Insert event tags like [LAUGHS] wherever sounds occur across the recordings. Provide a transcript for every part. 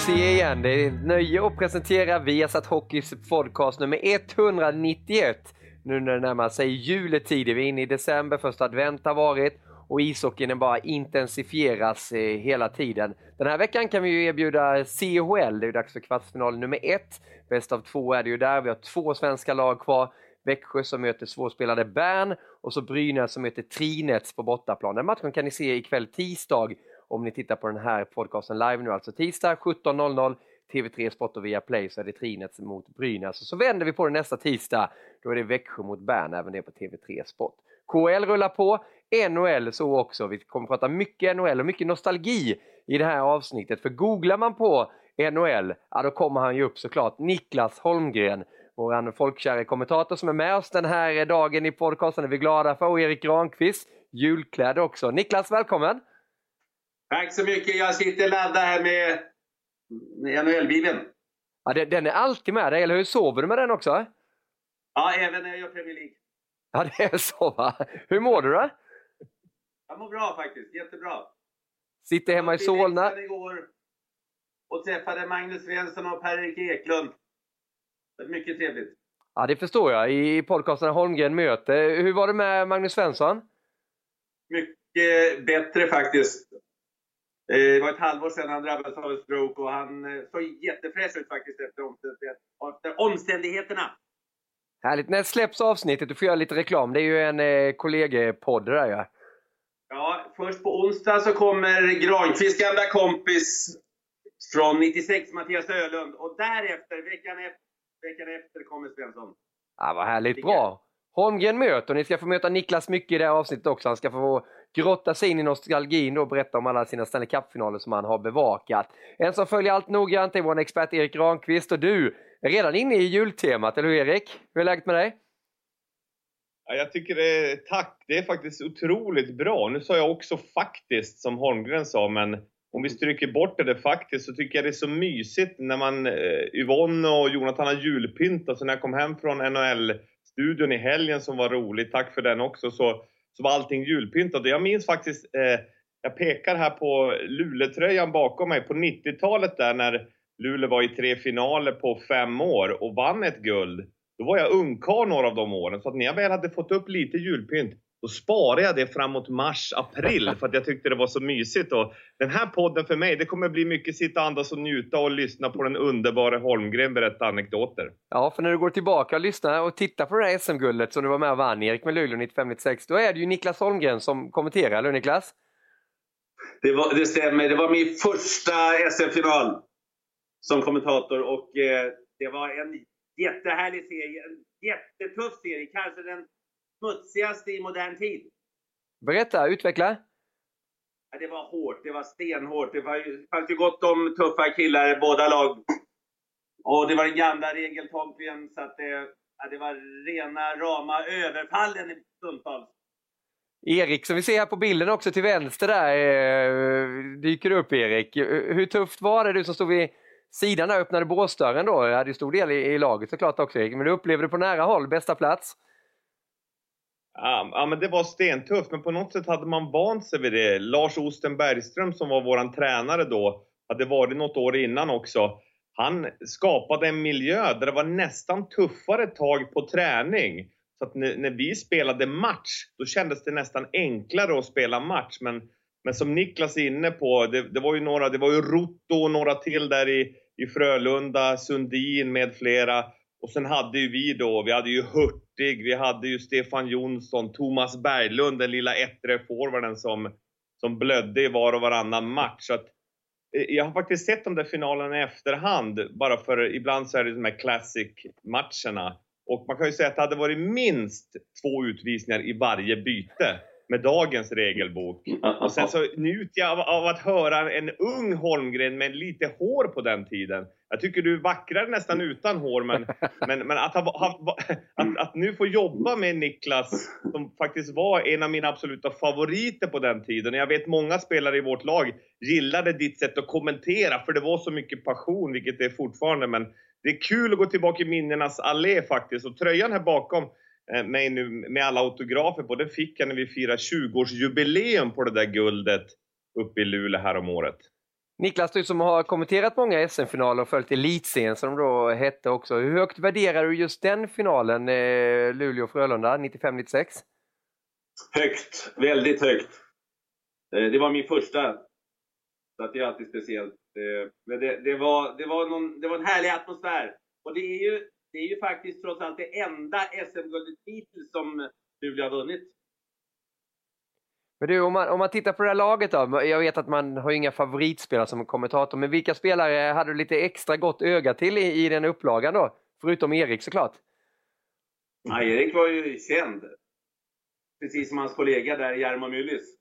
Att se igen. Det är ett nöje att presentera Viasat Hockeys podcast nummer 191. Nu när det närmar sig juletid, vi är inne i december, första advent har varit och ishockeyn bara intensifieras eh, hela tiden. Den här veckan kan vi ju erbjuda CHL, det är ju dags för kvartsfinal nummer ett. Bäst av två är det ju där, vi har två svenska lag kvar. Växjö som möter svårspelade Bern och så Brynäs som möter Trinets på bortaplan. Den matchen kan ni se ikväll tisdag om ni tittar på den här podcasten live nu, alltså tisdag 17.00 TV3 Sport och Viaplay så är det Trinets mot Brynäs. Och så vänder vi på det nästa tisdag. Då är det Växjö mot Bern, även det på TV3 Sport. KL rullar på, NHL så också. Vi kommer prata mycket NHL och mycket nostalgi i det här avsnittet. För googlar man på NHL, ja då kommer han ju upp såklart. Niklas Holmgren, vår folkkära kommentator som är med oss den här dagen i podcasten är vi glada för. Och Erik Granqvist, julklädd också. Niklas, välkommen! Tack så mycket. Jag sitter laddad här med NHL-bilen. Ja, den är alltid med dig, eller hur? Sover du med den också? Ja, även när jag gör Premier League. Ja, det är så va? Hur mår du då? Jag mår bra faktiskt, jättebra. Sitter hemma i Solna? Jag igår och träffade Magnus Svensson och Per-Erik Eklund. Mycket trevligt. Ja, det förstår jag. I podcasten Holmgren möter. Hur var det med Magnus Svensson? Mycket bättre faktiskt. Eh, det var ett halvår sedan han drabbades av en stroke och han eh, såg jättefräsch ut faktiskt efter omständigheterna. Härligt. När släpps avsnittet? Du får göra lite reklam. Det är ju en eh, kollegepodd det där ja. Ja, först på onsdag så kommer Granqvists gamla kompis från 96, Mattias Ölund. Och därefter, veckan efter, veckan efter kommer Svensson. Ja, vad härligt. Bra. Holmgren möter. Ni ska få möta Niklas mycket i det här avsnittet också. Han ska få grotta sig in i nostalgin och berätta om alla sina Stanley Cup-finaler som han har bevakat. En som följer allt noggrant är vår expert Erik Granqvist och du är redan inne i jultemat, eller hur Erik? Hur är läget med dig? Ja, jag tycker det, är, tack, det är faktiskt otroligt bra. Nu sa jag också faktiskt som Holmgren sa, men om vi stryker bort det, det faktiskt så tycker jag det är så mysigt när man, eh, Yvonne och Jonathan har julpyntat. Så när jag kom hem från NHL-studion i helgen som var rolig, tack för den också, så så var allting julpyntat. Jag minns faktiskt, eh, jag pekar här på Luleåtröjan bakom mig på 90-talet där när Luleå var i tre finaler på fem år och vann ett guld. Då var jag ungkarl några av de åren, så att när jag väl hade fått upp lite julpynt då sparade jag det framåt mars, april för att jag tyckte det var så mysigt. Och den här podden för mig, det kommer bli mycket sitta, andas och njuta och lyssna på den underbara Holmgren berätta anekdoter. Ja, för när du går tillbaka och lyssnar och tittar på det här SM-guldet som du var med och vann, Erik med Luleå 95-96, då är det ju Niklas Holmgren som kommenterar, eller Niklas? Det, var, det stämmer, det var min första SM-final som kommentator och eh, det var en jättehärlig serie, en jättetuff serie, kanske den smutsigaste i modern tid. Berätta, utveckla. Ja, det var hårt, det var stenhårt. Det, var, fanns ju gott om tuffa killar i båda lag. Och det var den gamla regeltolkningen så att det, ja, det var rena rama överfallen i stundtals. Erik, som vi ser här på bilden också till vänster där, eh, dyker upp Erik. Hur tufft var det, du som stod vid sidan där öppnade båsdörren då? Jag hade ju stor del i, i laget såklart också Erik, men du upplevde det på nära håll, bästa plats? Ja, men det var stentufft, men på något sätt hade man vant sig vid det. Lars Osten Bergström som var våran tränare då, hade varit något år innan också. Han skapade en miljö där det var nästan tuffare tag på träning. Så att när, vi spelade match, då kändes det nästan enklare att spela match. Men, men som Niklas är inne på, det, det var ju några, det var ju Rotto och några till där i, i Frölunda, Sundin med flera. Och sen hade ju vi då, vi hade ju Hurt Hurtig, vi hade ju Stefan Jonsson, Thomas Berglund, den lilla ettre forwarden som, som blödde i var och varannan match. Så att, eh, jag har faktiskt sett de där finalerna i efterhand, bara för ibland så är det de här classic-matcherna. Och man kan ju säga att det hade varit minst två utvisningar i varje byte med dagens regelbok. Och sen så njuter jag av, av, att höra en ung Holmgren med lite hår på den tiden. Jag tycker du är vackrare nästan utan hår, men, [LAUGHS] men, men att, ha, ha, att, att, nu få jobba med Niklas, som faktiskt var en av mina absoluta favoriter på den tiden. Jag vet många spelare i vårt lag gillade ditt sätt att kommentera, för det var så mycket passion, vilket det är fortfarande. Men det är kul att gå tillbaka i minnenas allé faktiskt. Och tröjan här bakom, Eh, mig nu med alla autografer på. Den fick jag när vi firade 20-årsjubileum på det där guldet uppe i Luleå här om året. Niklas, du som har kommenterat många SM-finaler och följt elitserien som de då hette också. Hur högt värderar du just den finalen, eh, Luleå-Frölunda 95-96? Högt, väldigt högt. Eh, det var min första. Så att det är alltid speciellt. Eh, men det, det, var, det, var någon, det var en härlig atmosfär. Och det är ju det är ju faktiskt trots allt det enda SM-guldet hittills som Luleå har vunnit. Men du, om man, om man tittar på det här laget då. Jag vet att man har inga favoritspelare som kommentator, men vilka spelare hade du lite extra gott öga till i, i den upplagan då? Förutom Erik såklart. Ja, Erik var ju känd. Precis som hans kollega där, Jarmo Myllys.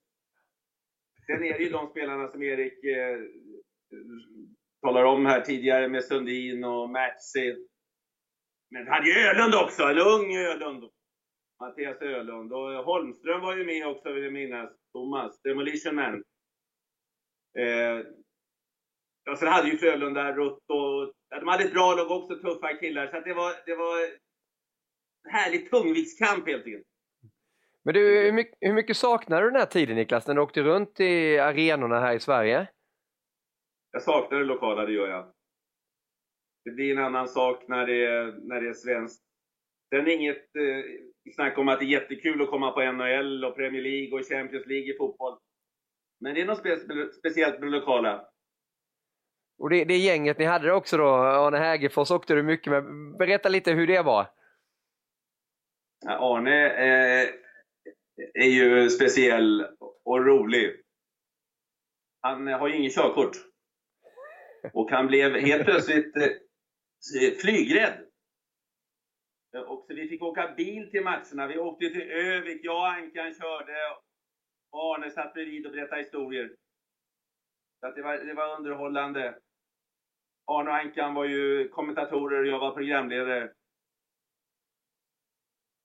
Sen är det ju de spelarna som Erik eh, talar om här tidigare med Sundin och Matsi. men han hade ju Ölund också, en ung Ölund. Mattias Ölund. Och Holmström var ju med också vill jag minnas. Thomas, Demolition Man. Eh, och sen hade ju Frölunda Rutt och de hade ett bra lag också, tuffa killar. Så det var, det var en härlig tungviktskamp helt enkelt. Men du, hur mycket, hur mycket saknar du den här tiden Niklas, när du åkte runt i arenorna här i Sverige? Jag saknar det lokala, det gör jag. Det blir en annan sak när det är, när det är svenskt. Sen inget eh, snack om att det är jättekul att komma på NHL och Premier League och Champions League i fotboll. Men det är något spe speciellt med det lokala. Och det, det gänget ni hade också då, Arne Hägerfors åkte du mycket med. Berätta lite hur det var. Ja, Arne eh, är ju speciell och rolig. Han har ju ingen körkort. Och han blev helt plötsligt Eh, flygrädd. Eh, och så vi fick åka bil till matcherna. Vi åkte till Övik. Jag och Ankan körde. Och Arne satt bredvid och berättade historier. Så det, var, det var underhållande. Arne och Ankan var ju kommentatorer och jag var programledare.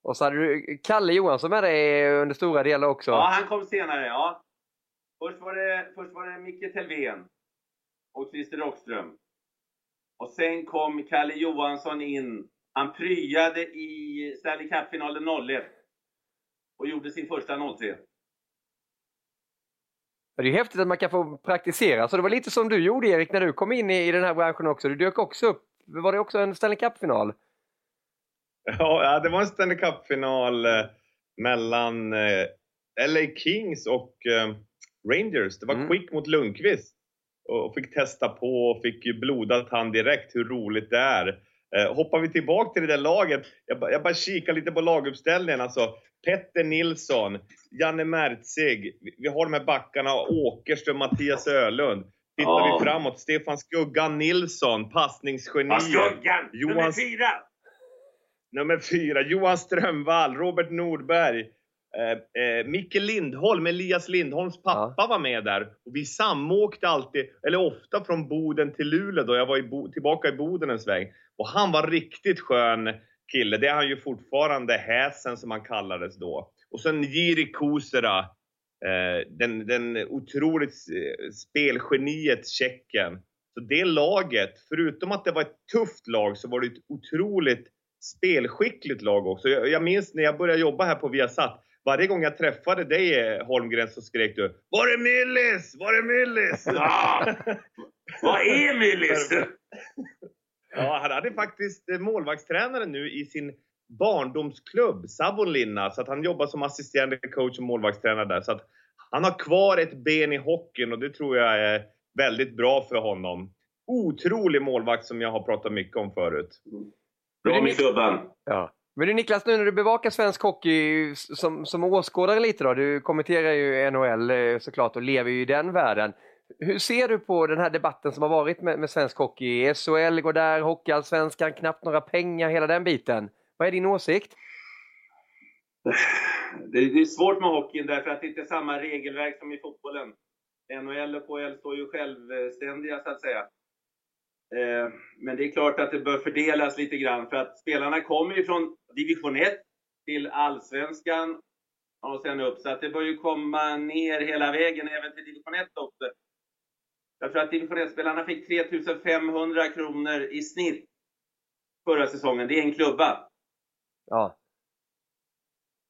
Och så hade du Kalle Johansson med dig under stora delar också. Ja, han kom senare. Ja. Först var det, först var det Micke Telvén och Christer Rockström. Och sen kom Kalle Johansson in. Han pryade i Stanley Cup-finalen 01 och gjorde sin första 03. Det är häftigt att man kan få praktisera, så det var lite som du gjorde Erik när du kom in i, den här branschen också. Du dök också upp. Var det också en Stanley Cup-final? Ja, det var en Stanley Cup-final eh, mellan eh, LA Kings och eh, Rangers. Det var mm. Quick mot Lundqvist och fick testa på och fick ju blodad tand direkt hur roligt det är. Eh, hoppar vi tillbaka till det där laget, jag, jag bara kikar lite på laguppställningen. Alltså, Petter Nilsson, Janne Mertzig, vi har de här backarna Åkerström, Mattias Ölund. Tittar ja. vi framåt, Stefan Skuggan Nilsson, passningsgenier. Skuggan! Johan, nummer fyra! Nummer fyra, Johan Strömvall, Robert Nordberg, Eh, eh, Micke Lindholm, Elias Lindholms pappa ja. var med där. Och vi samåkte alltid, eller ofta från Boden till Luleå då jag var i Bo, tillbaka i Boden en sväng. Och han var riktigt skön kille. Det är han ju fortfarande, Häsen som han kallades då. Och sen Jiri Kusera, eh, den, den otroligt eh, spelgeniet Tjeckien. Så det laget, förutom att det var ett tufft lag, så var det ett otroligt spelskickligt lag också. Jag, jag minns när jag började jobba här på Viasat varje gång jag träffade dig eh, Holmgren så skrek du Var är Millis? Var är Millis? [LAUGHS] Ja, vad är Millis? [LAUGHS] ja, han hade faktiskt eh, målvaktstränare nu i sin barndomsklubb, Savonlinna, så att han jobbar som assisterande coach och målvaktstränare där. Så att han har kvar ett ben i hockeyn och det tror jag är väldigt bra för honom. Otrolig målvakt som jag har pratat mycket om förut. Bra med klubban. Ja. Men du Niklas, nu när du bevakar svensk hockey som, som åskådare lite då, du kommenterar ju NHL eh, såklart och lever ju i den världen. Hur ser du på den här debatten som har varit med, med svensk hockey? SHL går där, Hockeyallsvenskan, knappt några pengar, hela den biten. Vad är din åsikt? Det är svårt med hockeyn därför att det inte är samma regelverk som i fotbollen. NHL och KHL står ju självständiga så att säga. Eh, men det är klart att det bör fördelas lite grann för att spelarna kommer ju från division 1 till allsvenskan och sen upp. Så att det bör ju komma ner hela vägen även till division 1 också. Jag tror att division 1-spelarna fick 3500 kronor i snitt förra säsongen. Det är en klubba. Ja.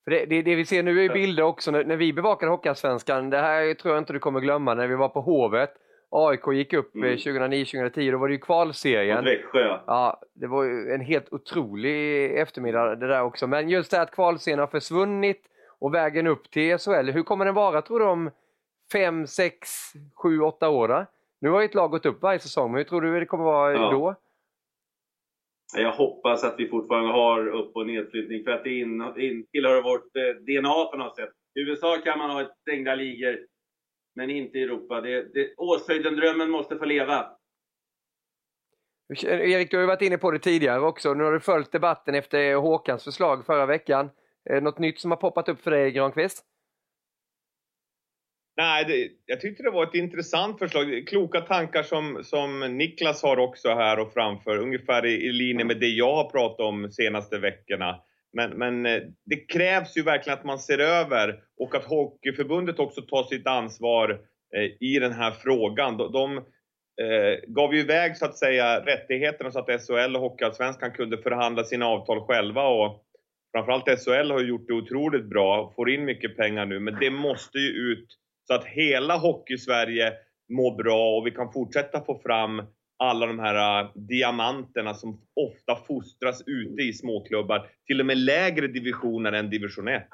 För det, det, det, vi ser nu är bilder också när, när vi bevakade Hockeyallsvenskan. Det här tror jag inte du kommer glömma när vi var på Hovet. AIK gick upp mm. 2009-2010, då var det ju kvalserien. Växjö. Ja, det var ju en helt otrolig eftermiddag det där också. Men just det att kvalserien har försvunnit och vägen upp till SHL, hur kommer den vara tror du om 5, 6, 7, 8 år? Då? Nu har ju ett lag gått upp varje säsong, men hur tror du det kommer vara ja. då? Jag hoppas att vi fortfarande har upp och nedflyttning för att det in, in, tillhör vårt eh, DNA på något sätt. I USA kan man ha ett stängda ligor, men inte i Europa. Det, det, Åshöjden-drömmen måste få leva. Erik, du har ju varit inne på det tidigare också. Nu har du följt debatten efter Håkans förslag förra veckan. Något nytt som har poppat upp för dig, Granqvist? Nej, det, jag tyckte det var ett intressant förslag. Kloka tankar som, som Niklas har också här och framför, ungefär i, i linje med det jag har pratat om de senaste veckorna. Men, men eh, det krävs ju verkligen att man ser över och att Hockeyförbundet också tar sitt ansvar eh, i den här frågan. De, de eh, gav ju iväg så att säga rättigheterna så att SHL och Hockeyallsvenskan kunde förhandla sina avtal själva och framförallt SHL har gjort det otroligt bra, får in mycket pengar nu, men det måste ju ut så att hela Hockeysverige mår bra och vi kan fortsätta få fram alla de här uh, diamanterna som ofta fostras ute i småklubbar, till och med lägre divisioner än division 1.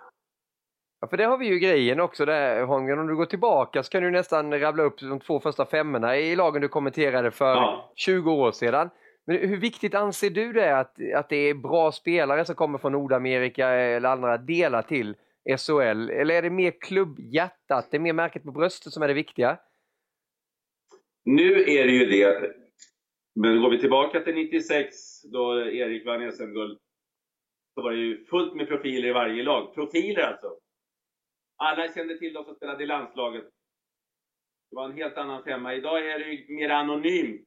Ja, för det har vi ju grejen också där Holmgren. Om du går tillbaka så kan du nästan rabbla upp de två första femmorna i lagen du kommenterade för ja. 20 år sedan. Men hur viktigt anser du det att, att det är bra spelare som kommer från Nordamerika eller andra delar till SHL? Eller är det mer klubbhjärtat, det är mer märket på bröstet som är det viktiga? Nu är det ju det. Men går vi tillbaka till 96 då Erik vann SM-guld så var det ju fullt med profiler i varje lag. Profiler alltså! Alla kände till de som spelade i landslaget. Det var en helt annan femma. Idag är det ju mer anonymt.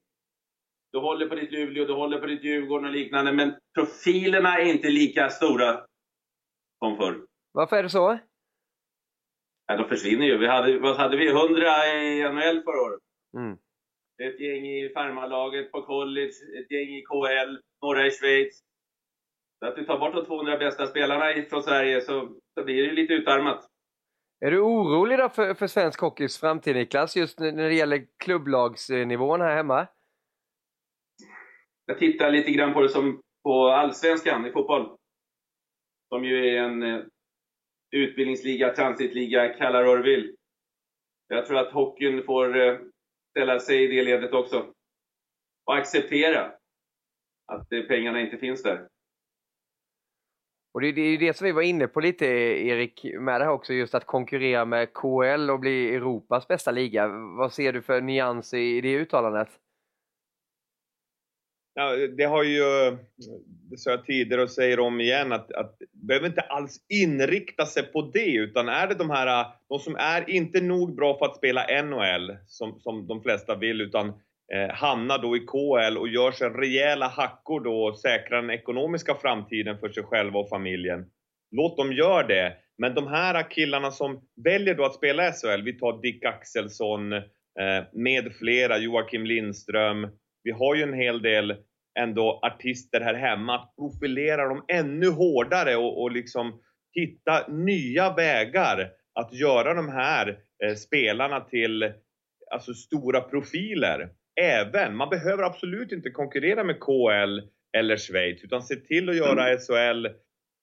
Du håller på ditt Luleå, du håller på ditt Djurgården och liknande, men profilerna är inte lika stora som förr. Varför är det så? Ja, de försvinner ju. Vi hade, vad hade vi? 100 i NHL förra året. Mm. Ett gäng i farmarlaget på college, ett gäng i KL, några i Schweiz. Så att du tar bort de 200 bästa spelarna från Sverige så, så blir det lite utarmat. Är du orolig då för, för svensk hockeys framtid Niklas, just när det gäller klubblagsnivån här hemma? Jag tittar lite grann på det som på allsvenskan i fotboll. Som ju är en eh, utbildningsliga, transitliga, kalla vad du vill. Jag tror att hockeyn får eh, ställa sig i det ledet också. Och acceptera att eh, pengarna inte finns där. Och det, är ju det som vi var inne på lite Erik, med det här också, just att konkurrera med KL och bli Europas bästa liga. Vad ser du för nyans i det uttalandet? Ja, det har ju, det sa jag tidigare och säger om igen, att, att behöver inte alls inrikta sig på det, utan är det de här, de som är inte nog bra för att spela NHL, som, som de flesta vill, utan eh, hamnar då i KL och gör sig rejäla hackor då och säkrar den ekonomiska framtiden för sig själva och familjen. Låt dem göra det. Men de här killarna som väljer då att spela SHL, vi tar Dick Axelsson eh, med flera, Joakim Lindström, vi har ju en hel del ändå artister här hemma, att profilera dem ännu hårdare och, och liksom hitta nya vägar att göra de här eh, spelarna till alltså stora profiler. Även, man behöver absolut inte konkurrera med KL eller Schweiz, utan se till att göra mm. SHL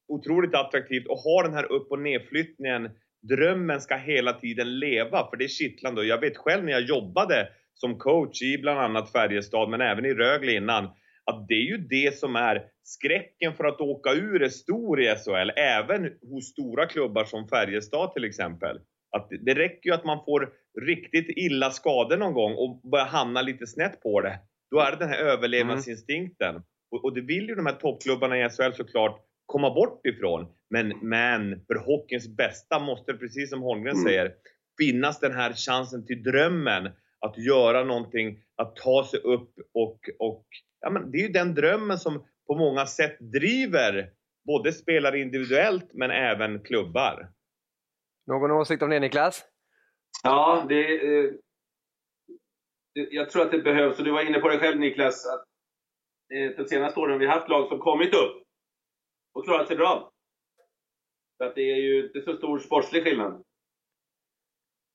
otroligt attraktivt och ha den här upp och nedflyttningen. Drömmen ska hela tiden leva, för det är kittlande. Jag vet själv när jag jobbade som coach i bland annat Färjestad, men även i Rögle innan, att det är ju det som är skräcken för att åka ur är stor i SHL, även hos stora klubbar som Färjestad till exempel. Att det räcker ju att man får riktigt illa skador någon gång och börjar hamna lite snett på det. Då är det den här överlevnadsinstinkten. Mm. Och, och det vill ju de här toppklubbarna i SHL såklart komma bort ifrån. Men, men för hockeyns bästa måste det, precis som Holmgren mm. säger, finnas den här chansen till drömmen att göra någonting, att ta sig upp och, och ja, men det är ju den drömmen som på många sätt driver både spelare individuellt men även klubbar. Någon åsikt om det Niklas? Ja, det, eh, jag tror att det behövs, och du var inne på det själv Niklas, att eh, de senaste åren har vi haft lag som kommit upp och klarat sig bra. Så att det är ju inte så stor sportslig skillnad.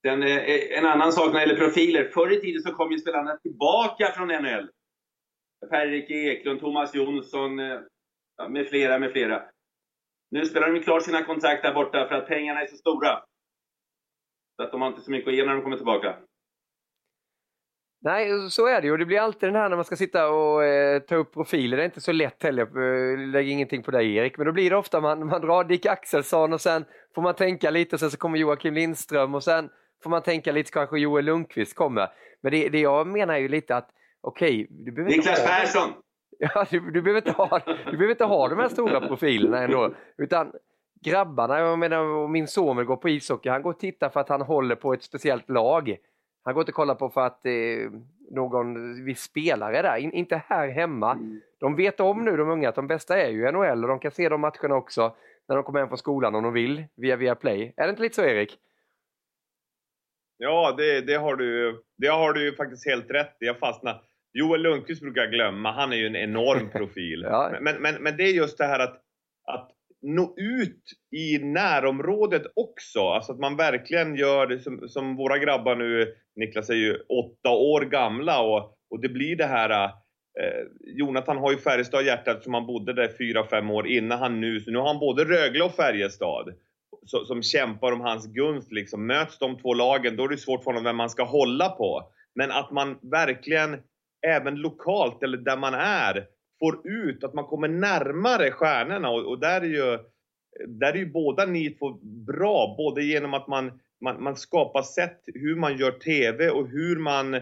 Sen, eh, eh, en annan sak när det gäller profiler. Förr i tiden så kom ju spelarna tillbaka från NHL. Per-Erik Eklund, Thomas Jonsson eh, med flera, med flera. Nu spelar de klart sina kontrakt där borta för att pengarna är så stora. Så att de har inte så mycket att ge när de kommer tillbaka. Nej, så är det ju. Det blir alltid den här när man ska sitta och eh, ta upp profiler. Det är inte så lätt heller. Lägg ingenting på dig Erik. Men då blir det ofta man, man drar Dick Axelsson och sen får man tänka lite och sen så kommer Joakim Lindström och sen får man tänka lite kanske Joel Lundqvist kommer. Men det, det jag menar är ju lite att okej, okay, Niklas Persson! [LAUGHS] Ja, du, du, behöver inte ha, du behöver inte ha de här stora profilerna ändå. Utan grabbarna, jag menar min son vill gå på ishockey, han går och tittar för att han håller på ett speciellt lag. Han går inte och kollar på för att eh, någon viss spelare är där, In, inte här hemma. Mm. De vet om nu, de unga, att de bästa är ju NHL och de kan se de matcherna också när de kommer hem från skolan om de vill, via via Play. Är det inte lite så Erik? Ja, det, det, har du, det har du ju faktiskt helt rätt i. Jag fastnar. Joel Lundqvist brukar jag glömma, han är ju en enorm profil. [LAUGHS] ja. men, men, men det är just det här att, att nå ut i närområdet också. Alltså att man verkligen gör det som, som våra grabbar nu, Niklas är ju åtta år gamla och, och det blir det här eh, Jonathan har ju Färjestad i hjärtat som han bodde där fyra fem år innan han nu, så nu har han både Rögle och Färjestad som, som kämpar om hans gunst liksom. Möts de två lagen, då är det svårt för honom vem man ska hålla på. Men att man verkligen, även lokalt eller där man är, får ut att man kommer närmare stjärnorna och, och där är ju där är ju båda ni två bra, både genom att man, man, man skapar sätt hur man gör TV och hur man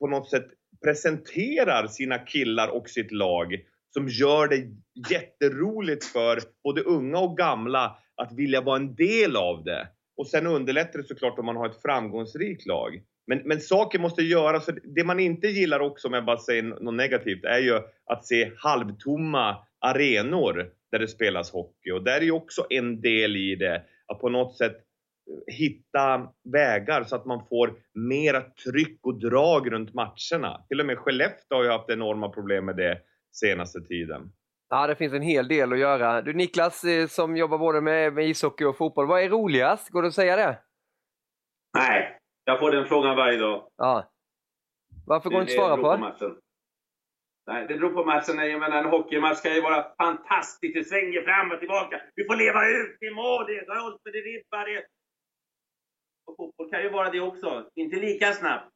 på något sätt presenterar sina killar och sitt lag som gör det jätteroligt för både unga och gamla att vilja vara en del av det. Och sen underlättar det såklart om man har ett framgångsrikt lag. Men, men saker måste göras. Det man inte gillar också, om jag bara säger något negativt, är ju att se halvtomma arenor där det spelas hockey. Och där är ju också en del i det, att på något sätt eh, hitta vägar så att man får mera tryck och drag runt matcherna. Till och med Skellefteå har ju haft enorma problem med det senaste tiden. Ja, det finns en hel del att göra. Du Niklas, eh, som jobbar både med, med ishockey och fotboll, vad är roligast? Går det att säga det? Nej, jag får den frågan varje dag. Ja. Varför går det inte svara på? på Nej, det beror på matchen. Jag menar, en hockeymatch ska ju vara fantastisk. Det svänger fram och tillbaka. Vi får leva ut i mål. Det är golf, det är ribba. Det... Och fotboll kan ju vara det också. Inte lika snabbt.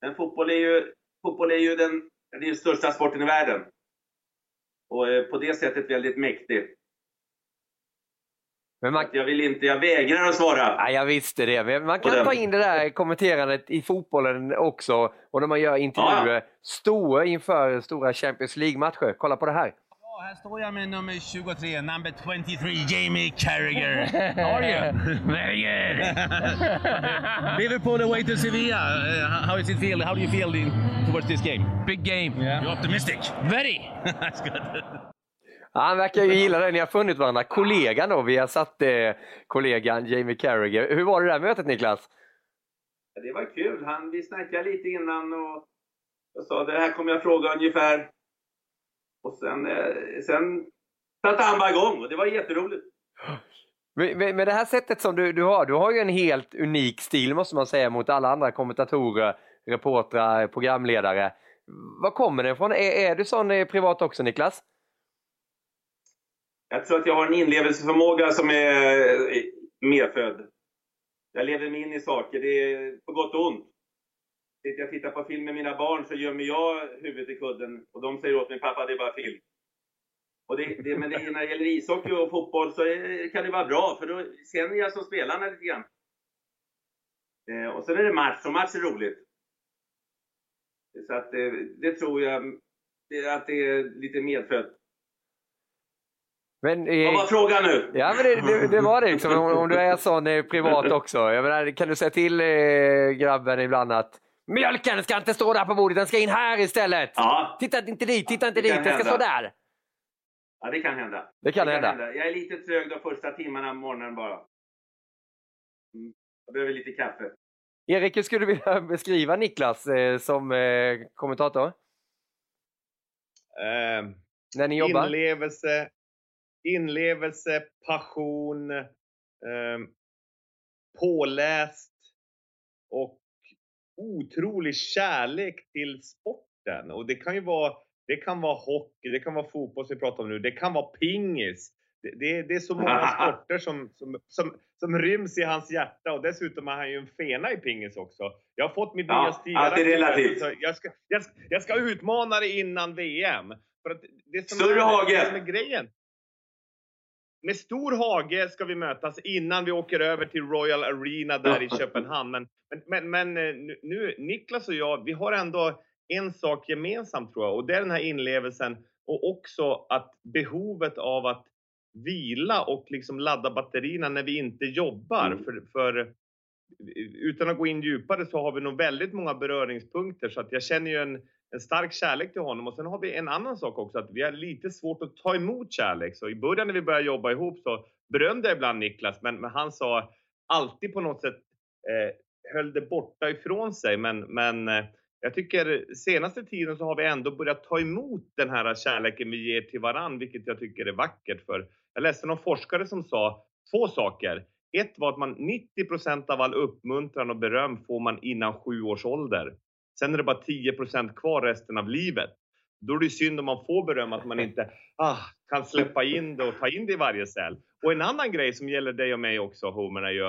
Men fotboll är ju, fotboll är ju den, den största sporten i världen. Och är på det sättet väldigt mäktig. Men man... Jag vill inte, jag vägrar att svara. Ja, jag visste det. Men man kan ta in det där kommenterandet i fotbollen också. Och när man gör intervjuer. Ja. Stå inför stora Champions League-matcher. Kolla på det här. Ja, här står jag med nummer 23, number 23, Jamie Carragher. How are you? Very good. Liverpool away to Sevilla. Uh, how does it feel? How do you feel in, towards this game? Big game. Yeah. You're optimistic? Very. [LAUGHS] That's good. Han verkar ju gilla det, ni har funnit varandra. Kollegan då, vi har satt eh, kollegan Jamie Carragher. Hur var det där mötet Niklas? Det var kul. Han, vi snackade lite innan och jag sa det här kommer jag fråga ungefär. Och sen, eh, sen satte han bara igång och det var jätteroligt. Med, med det här sättet som du, du har, du har ju en helt unik stil måste man säga mot alla andra kommentatorer, reportrar, programledare. Var kommer det ifrån? Är, är du sån eh, privat också Niklas? Jag tror att jag har en inlevelseförmåga som är medfödd. Jag lever mig in i saker, det är på gott och ont. Sitter jag och tittar på film med mina barn så gömmer jag huvudet i kudden och de säger åt mig pappa det är bara film. Och det, det, men det, när det gäller ishockey och fotboll så är, kan det vara bra för då känner jag som spelarna lite grann. Eh, och sen är det match och match är roligt. Så att eh, det tror jag att det är lite medfött. Men, Vad var frågan nu? Ja, men det, det, det var det liksom. Om, om, du är sån eh, privat också. Jag menar, kan du säga till eh, grabben ibland att mjölken ska inte stå där på bordet, den ska in här istället. Ja. Titta inte dit, titta inte Det dit, kan den ska hända. stå där. Ja, det kan hända. Det kan hända. Jag är lite trög de första timmarna på morgonen bara. Mm. Jag behöver lite kaffe. Erik, hur skulle du vilja [LAUGHS] beskriva Niklas eh, som eh, kommentator? Eh, När ni jobbar? Inlevelse, inlevelse, passion, eh, påläst och otrolig kärlek till sporten. Och det kan ju vara, det kan vara hockey, det kan vara fotboll som vi pratar om nu, det kan vara pingis. Det, det, det är så många [LAUGHS] sporter som, som, som, som ryms i hans hjärta och dessutom är han ju en fena i pingis också. Jag har fått mitt Ja, nya stil. allt är relativt. Jag ska, jag, ska, jag ska utmana dig innan VM. För att det som Större är, hage. Det som är grejen. Med stor hage ska vi mötas innan vi åker över till Royal Arena där i Köpenhamn. Men, men, men, eh, nu- nu, Niklas och jag, vi har ändå en sak gemensamt tror jag och det är den här inlevelsen och också att behovet av att vila och liksom ladda batterierna när vi inte jobbar. Mm. För, för utan att gå in djupare så har vi nog väldigt många beröringspunkter så att jag känner ju en, en stark kärlek till honom och sen har vi en annan sak också att vi har lite svårt att ta emot kärlek. Så i början när vi började jobba ihop så berömde jag ibland Niklas men, men han sa alltid på något sätt eh, höll det borta ifrån sig men, men eh, jag tycker senaste tiden så har vi ändå börjat ta emot den här kärleken vi ger till varann, vilket jag tycker är vackert. För jag läste någon forskare som sa två saker. Ett var att man 90% av all uppmuntran och beröm får man innan sju års ålder. Sen är det bara 10 kvar resten av livet. Då är det synd om man får beröm att man [LAUGHS] inte ah, kan släppa in det och ta in det i varje cell. Och en annan grej som gäller dig och mig också Homer är ju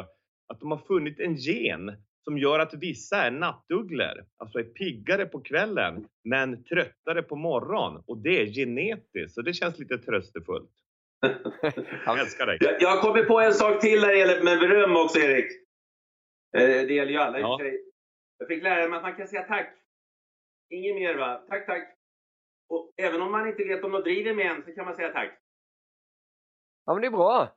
att de har funnit en gen som gör att vissa är nattugglor, alltså är piggare på kvällen men tröttare på morgonen. Och det är genetiskt, så det känns lite tröstefullt. [LAUGHS] Jag älskar dig. Jag, har kommit på en sak till när det gäller med beröm också, Erik. Eh, Det gäller ju alla Ja. Jag fick lära mig att man kan säga tack. Inget mer va? Tack, tack. Och även om man inte vet om de driver med en så kan man säga tack. Ja, men det är bra.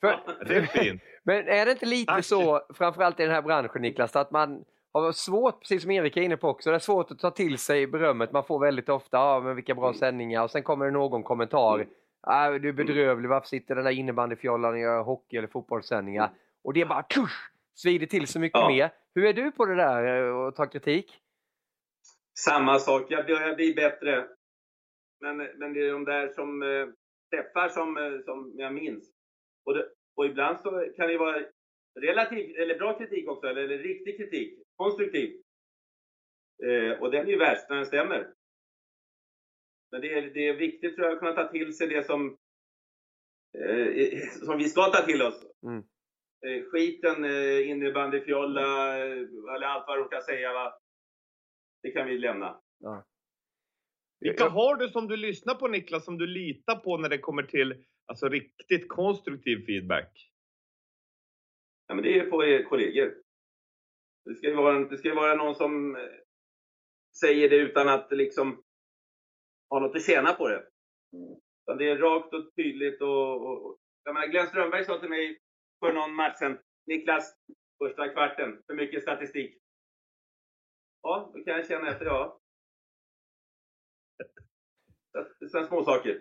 För, [LAUGHS] Det är fint. Men är det inte lite Tack. så, framförallt i den här branschen Niklas, att man har svårt, precis som Erik är inne på också, det är svårt att ta till sig berömmet man får väldigt ofta, ja men vilka bra sändningar, och sen kommer det någon kommentar, ah, du är bedrövlig, varför sitter den där innebandyfjollan och gör hockey eller fotbollssändningar? Och det är bara tusch, svider till så mycket Ja. mer. Hur är du på det där eh, att ta kritik? Samma sak, jag börjar bli bättre. Men, men det är de där som eh, träffar som, eh, som jag minns. Och, det, och ibland så kan det vara relativ, eller bra kritik också, eller, eller riktig kritik. Konstruktiv. Eh, och den är ju värst när den stämmer. Men det är, det är viktigt tror jag att kunna ta till sig det som, eh, som vi ska ta till oss. Mm. Eh, skiten, eh, innebandyfjolla, eh, eller allt vad de kan säga. Va? Det kan vi lämna. Vilka har du som du lyssnar på Niklas, som du litar på när det kommer till alltså, riktigt konstruktiv feedback? Ja, men det är på er kollegor. Det ska ju vara, det ska vara någon som säger det utan att liksom ha något att tjäna på det. Utan det är rakt och tydligt och... och och- jag menar, Glenn Strömberg sa till mig för någon match sen, Niklas, första kvarten, för mycket statistik. Ja, då kan jag känna efter, ja. Så- Sådana små saker.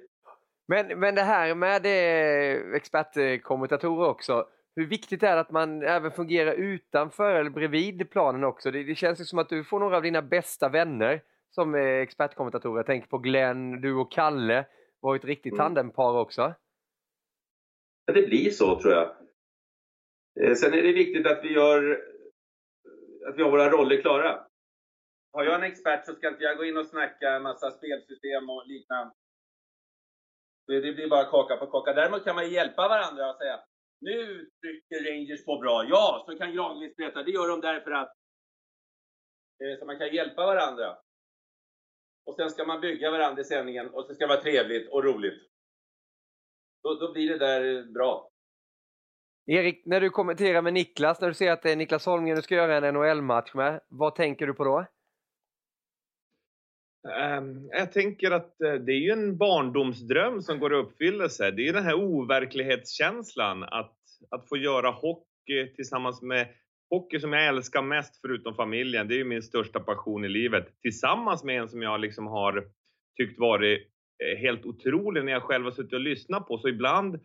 Men, men det här med eh, expertkommentatorer också. Hur viktigt är det att man även fungerar utanför eller bredvid planen också? Det, det känns ju som att du får några av dina bästa vänner som eh, expertkommentatorer. Jag tänker på Glenn, du och Kalle. var ett riktigt Mm. tandempar också. Ja, det blir så tror jag. Eh, sen är det viktigt att vi gör att vi har våra roller klara. Har jag en expert så ska inte jag gå in och snacka en massa spelsystem och liknande. Det blir bara kaka på kaka. Däremot kan man hjälpa varandra och säga nu trycker Rangers på bra. Ja, så kan Granqvist berätta. Det gör de därför att eh, så man kan hjälpa varandra. Och sen ska man bygga varandra i sändningen och så ska det vara trevligt och roligt. Då, då blir det där eh, bra. Erik, när du kommenterar med Niklas, när du ser att det är Niklas Holmgren du ska göra en NHL-match med, vad tänker du på då? Ehm, jag tänker att eh, det är ju en barndomsdröm som går i uppfyllelse. Det är den här overklighetskänslan att, att få göra hockey tillsammans med hockey som jag älskar mest förutom familjen. Det är ju min största passion i livet. Tillsammans med en som jag liksom har tyckt varit eh, helt otrolig när jag själv har suttit och lyssnat på. Så ibland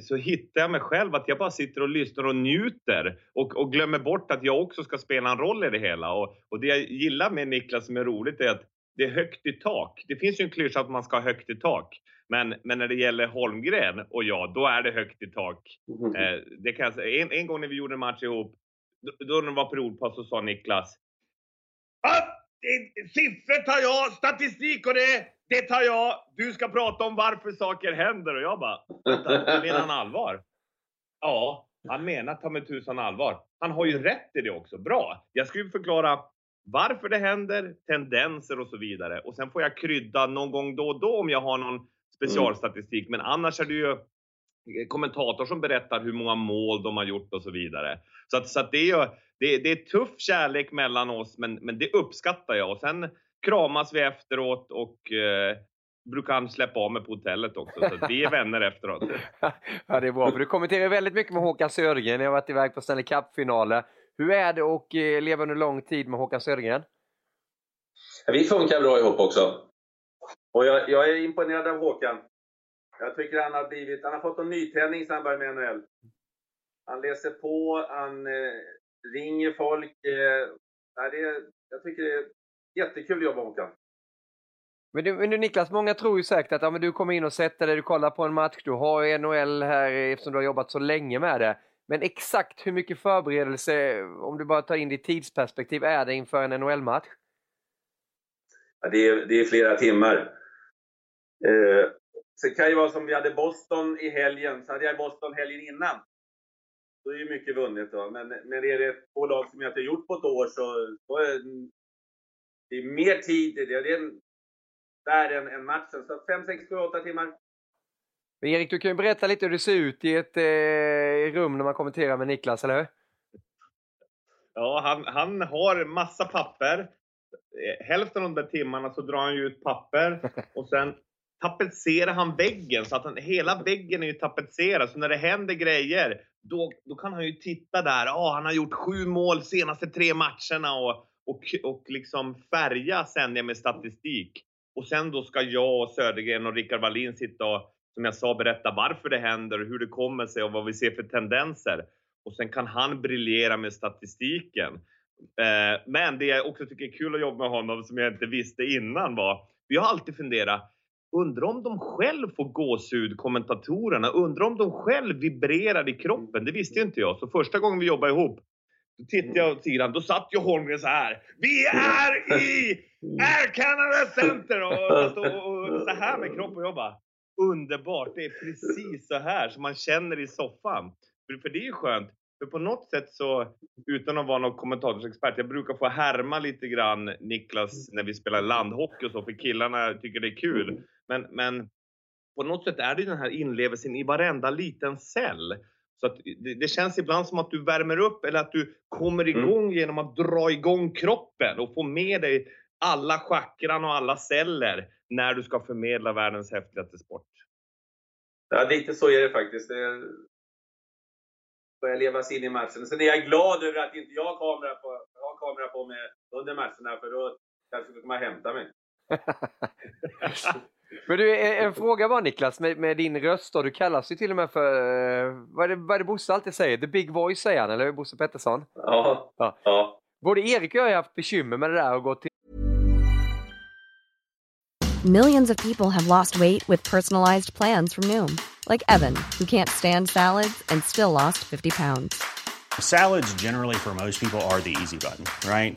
så hittar jag mig själv att jag bara sitter och lyssnar och njuter och, och glömmer bort att jag också ska spela en roll i det hela. Och, och det jag gillar med Niklas som är roligt är att det är högt i tak. Det finns ju en klyscha att man ska ha högt i tak. Men, men när det gäller Holmgren och jag, då är det högt i tak. Mm. Eh, det kan. En, en gång när vi gjorde en match ihop, då, då när det var periodpass så sa Niklas ah, Siffror tar jag, statistik och det, det tar jag. Du ska prata om varför saker händer. Och jag bara, menar han allvar? Ja, han menar ta med tusan allvar. Han har ju rätt i det också. Bra! Jag ska ju förklara varför det händer, tendenser och så vidare. Och sen får jag krydda någon gång då och då om jag har någon specialstatistik. Men annars är det ju kommentator som berättar hur många mål de har gjort och så vidare. Så, att, så att det, är ju, det, det, är tuff kärlek mellan oss, men, men det uppskattar jag. Och sen kramas vi efteråt och eh, brukar han släppa av mig på hotellet också. Så vi är vänner efteråt. [LAUGHS] ja, det är bra. För du kommenterar väldigt mycket med Håkan Södergren. Jag har varit iväg på Stanley Cup-finaler. Hur är det att eh, leva under lång tid med Håkan Södergren? vi funkar bra ihop också. Och jag, jag, är imponerad av Håkan. Jag tycker han har blivit, han har fått en nytändning sedan han började med NHL. Han läser på, han eh, ringer folk. Eh, det, jag tycker det är jättekul att jobba med Håkan. Men du, men du Niklas, många tror ju säkert att ja, men du kommer in och sätter dig, du kollar på en match, du har NHL här eftersom du har jobbat så länge med det. Men exakt hur mycket förberedelse, om du bara tar in ditt tidsperspektiv, är det inför en NHL-match? Ja, det, är, det är flera timmar. Eh, så det kan ju vara som vi hade Boston i helgen, så hade jag Boston helgen innan. Då är ju mycket vunnet då. Men, men är det två lag som jag inte gjort på ett år så, så är det mer tid. Det är en, där än, än matchen. Så 5, 6, 7, 8 timmar. Men Erik, du kan ju berätta lite hur det ser ut i ett eh, rum när man kommenterar med Niklas, eller hur? Ja, han, han har massa papper. Eh, hälften av de där timmarna så drar han ju ut papper [LAUGHS] och sen tapetserar han väggen så att han, hela väggen är ju tapetserad. Så när det händer grejer, då, då kan han ju titta där. Oh, han har gjort sju mål senaste tre matcherna och, och, och liksom färga sändningar med statistik. Och sen då ska jag och Södergren och Rickard Wallin sitta och som jag sa, berätta varför det händer och hur det kommer sig och vad vi ser för tendenser. Och sen kan han briljera med statistiken. Eh, men det jag också tycker är kul att jobba med honom, som jag inte visste innan var, vi har alltid funderat, undrar om de själv får gåshud, kommentatorerna? Undrar om de själv vibrerar i kroppen? Det visste inte jag. Så första gången vi jobbade ihop, tittade jag åt sidan, då satt ju Holmgren så här. Vi är i Air Canada Center! Och, och, och, så här med kroppen. Och jag bara, underbart. Det är precis så här som man känner i soffan. För, för det är ju skönt. För på något sätt så, utan att vara någon kommentatorsexpert, jag brukar få härma lite grann Niklas när vi spelar landhockey och så, för killarna tycker det är kul. Men, men på något sätt är det den här inlevelsen i varenda liten cell. Så att det, det, känns ibland som att du värmer upp eller att du kommer mm. igång mm. genom att dra igång kroppen och få med dig alla chakran och alla celler när du ska förmedla världens häftigaste sport. Ja, lite så är det faktiskt. Det börjar leva sig in i matchen. Sen är jag glad över att inte jag har kamera på, har kamera på mig under matcherna, för då kanske du kommer hämta mig. [LAUGHS] Men du, en fråga bara Niklas, med, med din röst då, du kallas ju till och med för, eh, vad är det, vad är det Bosse alltid säger? The Big Voice säger han, eller Bosse Pettersson? Ja. ja. ja. Både Erik och jag har haft bekymmer med det där och gått till Millions of people have lost weight with personalized plans from Noom. Like Evan, who can't stand salads and still lost 50 pounds. Salads generally for most people are the easy button, right?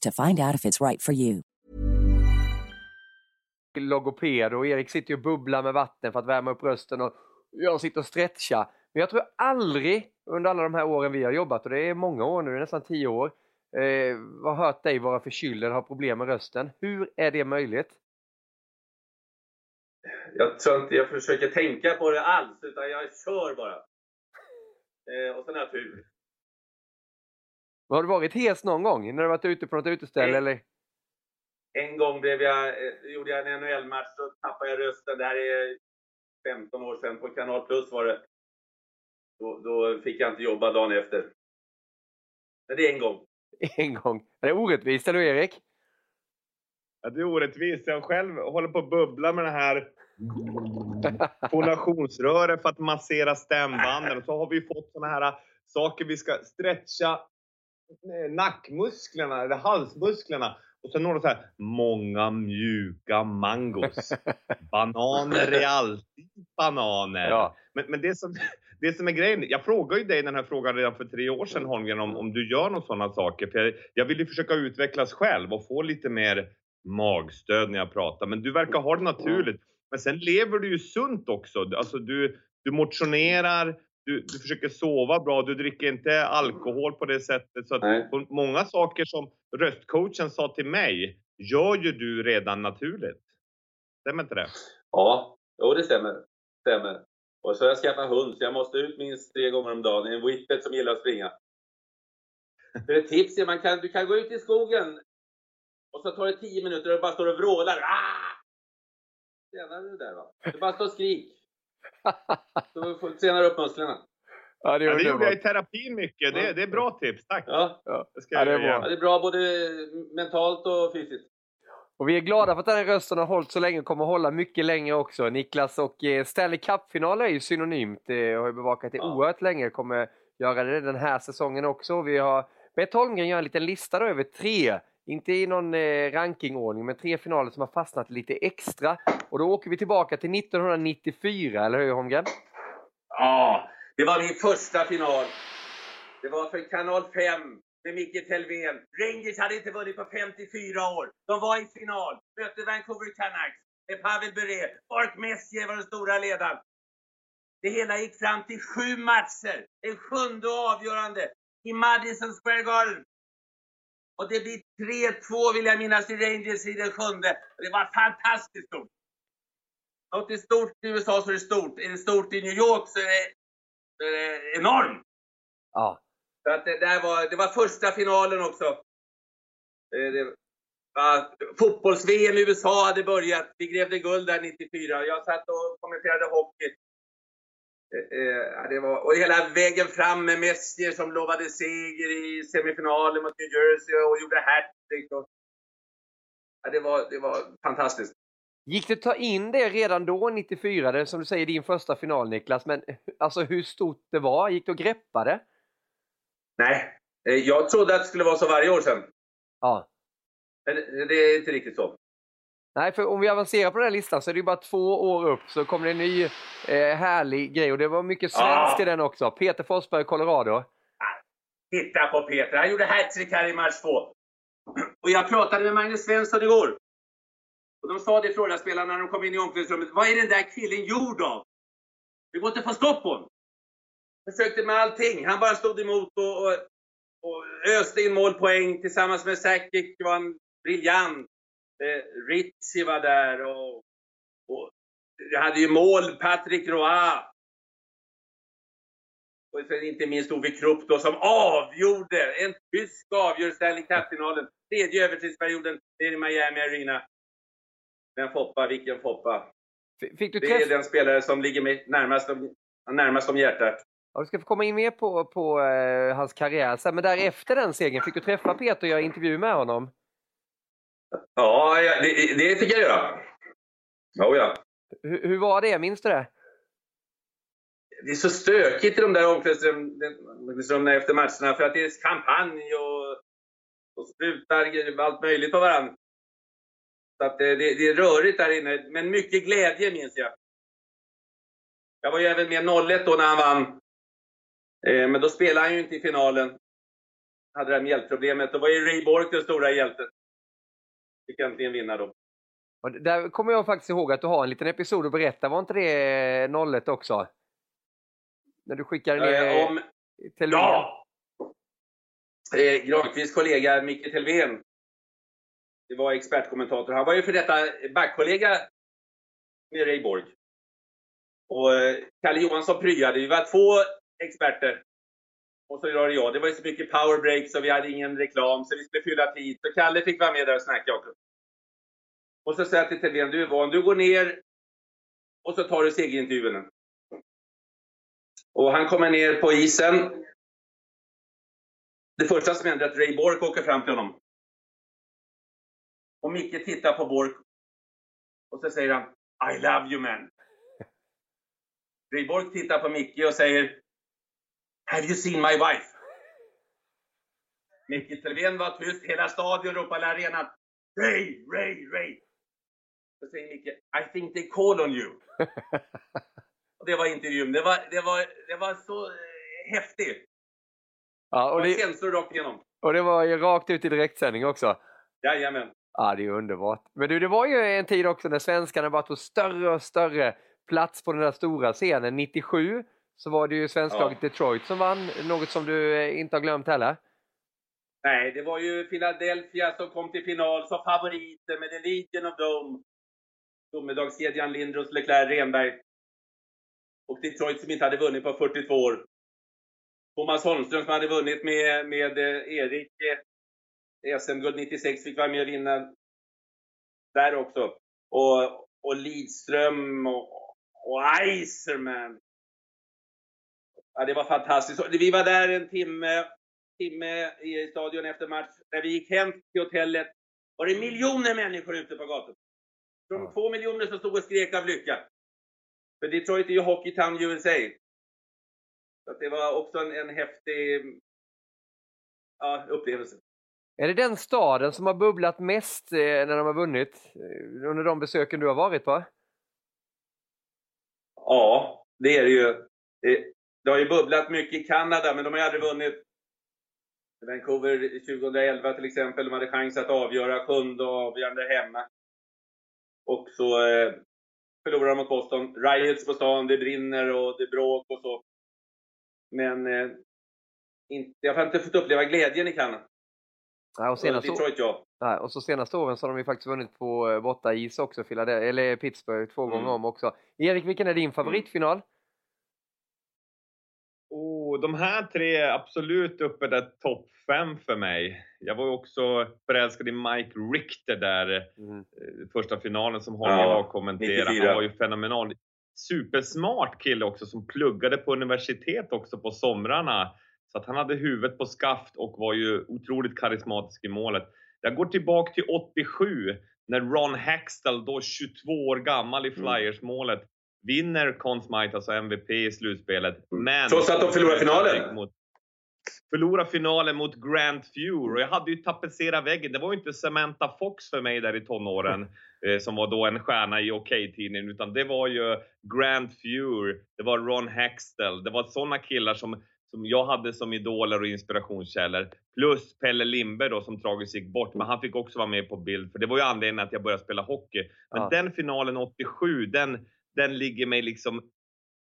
to find out if it's right for you. logoped och Erik sitter ju och bubblar med vatten för att värma upp rösten och jag sitter och stretchar. Men jag tror aldrig under alla de här åren vi har jobbat, och det är många år nu, nästan tio år, eh, har hört dig vara förkyld eller ha problem med rösten. Hur är det möjligt? Jag tror inte jag försöker tänka på det alls, utan jag kör bara. Eh, och sen har jag tur. Har du varit hes någon gång när du varit ute på något uteställe? Nej. Eller? En gång blev jag, eh, gjorde jag en NHL-match och tappade jag rösten. Det här är 15 år sedan. På Kanal Plus var det. Då, då fick jag inte jobba dagen efter. Men det är en gång. [LAUGHS] En gång. Är det orättvist, eller Erik? Ja, det är orättvist. Jag själv håller på att bubbla med det här [LAUGHS] fonationsröret för att massera stämbanden. Och så har vi fått såna här saker vi ska stretcha nackmusklerna, eller halsmusklerna. Och sen några så här, många mjuka mangos. [LAUGHS] Bananer är alltid bananer. Ja. Men, men det, som, [LAUGHS] det som är grejen, jag frågade ju dig den här frågan redan för tre år sedan Holmgren om, om du gör några sådana saker. För jag, jag vill ju försöka utvecklas själv och få lite mer magstöd när jag pratar. Men du verkar ha det naturligt. Men sen lever du ju sunt också. Alltså du, du motionerar, du, du försöker sova bra, du dricker inte alkohol på det sättet. Så många saker som röstcoachen sa till mig, gör ju du redan naturligt. Stämmer inte det? Ja, jo det stämmer. stämmer. Och så har jag skaffat hund, så jag måste ut minst tre gånger om dagen. En whippet som gillar att springa. För ett tips är man kan, du kan gå ut i skogen och så tar det 10 minuter och bara står och vrålar. Ah! Tränar du där va? Du bara står och skrik. [LAUGHS] Så får- du upp musklerna. Ja, det är Ja, det gjorde jag i terapin mycket. Det, det är bra tips, tack. Ja, Ja. Det ska Ja, jag det är göra bra. ja, det är bra både mentalt och fysiskt. Och vi är glada för att den här rösten har hållit så länge och kommer att hålla mycket längre också. Niklas och eh, Stanley Cup-finaler är ju synonymt. Det har ju bevakat det Ja. oerhört länge. Kommer göra det den här säsongen också. Vi har bett Holmgren göra en liten lista då över tre, inte i någon eh, rankingordning, men tre finaler som har fastnat lite extra. Och då åker vi tillbaka till 1994, eller hur Holmgren? Ja, det var min första final. Det var för kanal 5 med Micke Telvén. Rangers hade inte vunnit på 54 år. De var i final, mötte Vancouver Canucks med Pavel Bure. Mark Messier var den stora ledaren. Det hela gick fram till sju matcher. En sjunde och avgörande i Madison Square Garden. Och det blir 3-2 vill jag minnas till Rangers i den sjunde. Det var fantastiskt stort. Något är stort i USA så är det stort. Är det stort i New York så är det, så är det enormt. Ja. Så att det, där var, det var första finalen också. Det, Fotbolls-VM i USA hade börjat. Vi grävde guld där 94. Jag satt och kommenterade hockey. Eh, eh, det var, och hela vägen fram med Messier som lovade seger i semifinalen mot New Jersey och gjorde hattrick. och- Ja, det, var, det var fantastiskt. Gick det att ta in det redan då, 94? Det som du säger din första final Niklas, men alltså hur stort det var? Gick det att greppa det? Nej, eh, jag trodde att det skulle vara så varje år sedan. Ja. Men det är inte riktigt så. Nej, för om vi avancerar på den här listan så är det ju bara två år upp så kommer det en ny eh, härlig grej och det var mycket svenskt Ja. i den också. Peter Forsberg, Colorado. Titta på Peter, han gjorde hattrick här i match två. Och jag pratade med Magnus Svensson igår. Och de sa det Florida-spelarna när de kom in i omklädningsrummet. Vad är den där killen gjord av? Det går inte få stopp på honom. försökte med allting. Han bara stod emot och, och, och öste in målpoäng tillsammans med Sakic var han briljant. Eh, Ritchie var där och, och jag hade ju mål, Patrick Roy. Och sen inte minst Ove Krupp då som avgjorde, en tysk avgör Stanley Cup-finalen. Tredje övertidsperioden nere i Miami Arena. Men Foppa, vilken Foppa. Fick du Det är den spelare som ligger mig närmast om, närmast om hjärtat. Ja, du ska få komma in mer på, på eh, hans karriär sen, men därefter den segern, fick du träffa Peter och göra intervju med honom? Ja, det, det fick jag göra. Oh, ja. Hur, hur var det? Minns du det? Det är så stökigt i de där omklädningsrummen efter matcherna för att det är kampanj och, och sprutar allt möjligt på varandra. Så att det, det, det är rörigt där inne, men mycket glädje minns jag. Jag var ju även med 01 då när han vann. Eh, men då spelade han ju inte i finalen. Hade det här mjältproblemet. Då var ju Ray Bork den stora hjälten. Fick äntligen vinna då. Och där kommer jag faktiskt ihåg att du har en liten episod att berätta. Var inte det 01 också? När du skickade ner Eh, om, till ja! Eh, Granqvists kollega Micke Telvén. Det var expertkommentator. Han var ju för detta backkollega med Ray Borg. Och eh, Kalle Johansson pryade. Vi var två experter. Och så var det jag. Det var ju så mycket powerbreaks och vi hade ingen reklam så vi skulle fylla tid. Så Kalle fick vara med där och snacka också. Och så säger jag till Thedéen, du Yvonne, du går ner och så tar du segerintervjuerna. Och han kommer ner på isen. Det första som händer är att Ray Bork åker fram till honom. Och Micke tittar på Bork. Och så säger han I love you man. Ray Bork tittar på Micke och säger Have you seen my wife? Micke Telvén var tyst. Hela stadion ropade arenan Ray, Ray, Ray. Så säger Micke I think they call on you. Och [LAUGHS] det var intervjun. Det var, det var, det var så eh, häftigt. Ja, och, Det det, känslor rakt igenom. och det var ju rakt ut i direktsändning också. Jajamän. Ja, det är underbart. Men du, det var ju en tid också när svenskarna bara tog större och större plats på den där stora scenen. 97 så var det ju svensklaget Detroit som vann, något som du eh, inte har glömt heller. Nej, det var ju Philadelphia som kom till final som favoriter med The Legion of Dome. Domedagskedjan Lindros, Leclerc, Renberg. Och Detroit som inte hade vunnit på 42 år. Thomas Holmström som hade vunnit med, med eh, Erik eh, SM-guld 96 fick vara med och vinna där också. Och, och Lidström och, och Eiserman. Ja, det var fantastiskt. Vi var där en timme, timme i stadion efter match. När vi gick hem till hotellet var det miljoner människor ute på gatan. Från Ja. två miljoner som stod och skrek av lycka. För Detroit är ju Hockeytown USA. Så det var också en, en häftig ja, upplevelse. Är det den staden som har bubblat mest eh, när de har vunnit eh, under de besöken du har varit på? Ja, det är det ju. Det, har ju bubblat mycket i Kanada, men de har ju aldrig vunnit. Vancouver 2011 till exempel, de hade chans att avgöra sjunde avgörande hemma. Och så eh, förlorade de mot Boston. Riots på stan, det brinner och det är bråk och så. Men eh, inte, jag har inte fått uppleva glädjen i Kanada. Ja, och, senaste, Detroit, ja. nej, och så senaste åren så har de ju faktiskt vunnit på eh, borta is också, Philadelphia, eller Pittsburgh två Mm. gånger om också. Erik, vilken är din favoritfinal? Oh, de här tre är absolut uppe där topp fem för mig. Jag var ju också förälskad i Mike Richter där, Mm. eh, första finalen som Holger Ja, och kommenterade. 94. Han var ju fenomenal. Supersmart kille också som pluggade på universitet också på somrarna. Så att han hade huvudet på skaft och var ju otroligt karismatisk i målet. Jag går tillbaka till 87 när Ron Hextall, då 22 år gammal i Mm. Flyers-målet, vinner Conn Smythe, alltså MVP i slutspelet. Men Trots att de förlorar finalen. Mot, förlorar finalen mot Grant Fuhr och jag hade ju tapetserat väggen. Det var ju inte Samantha Fox för mig där i tonåren eh, som var då en stjärna i OK-tidningen utan det var ju Grant Fuhr, det var Ron Hextall, det var sådana killar som som jag hade som idoler och inspirationskällor. Plus Pelle Lindberg då som tragiskt gick bort, men han fick också vara med på bild för det var ju anledningen att jag började spela hockey. Men Ja. den finalen 87, den, den ligger mig liksom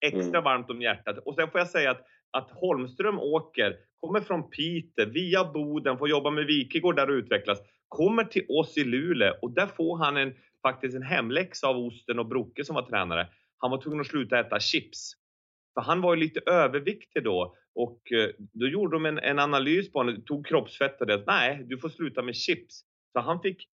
extra Mm. varmt om hjärtat. Och sen får jag säga att att Holmström åker, kommer från Piteå, via Boden, får jobba med Wikegård där och utvecklas, kommer till oss i Luleå och där får han en, faktiskt en hemläxa av Osten och Brocke som var tränare. Han var tvungen att sluta äta chips. För han var ju lite överviktig då och eh, då gjorde de en, en analys på honom, tog kroppsfett och det. Nej, du får sluta med chips. Så han fick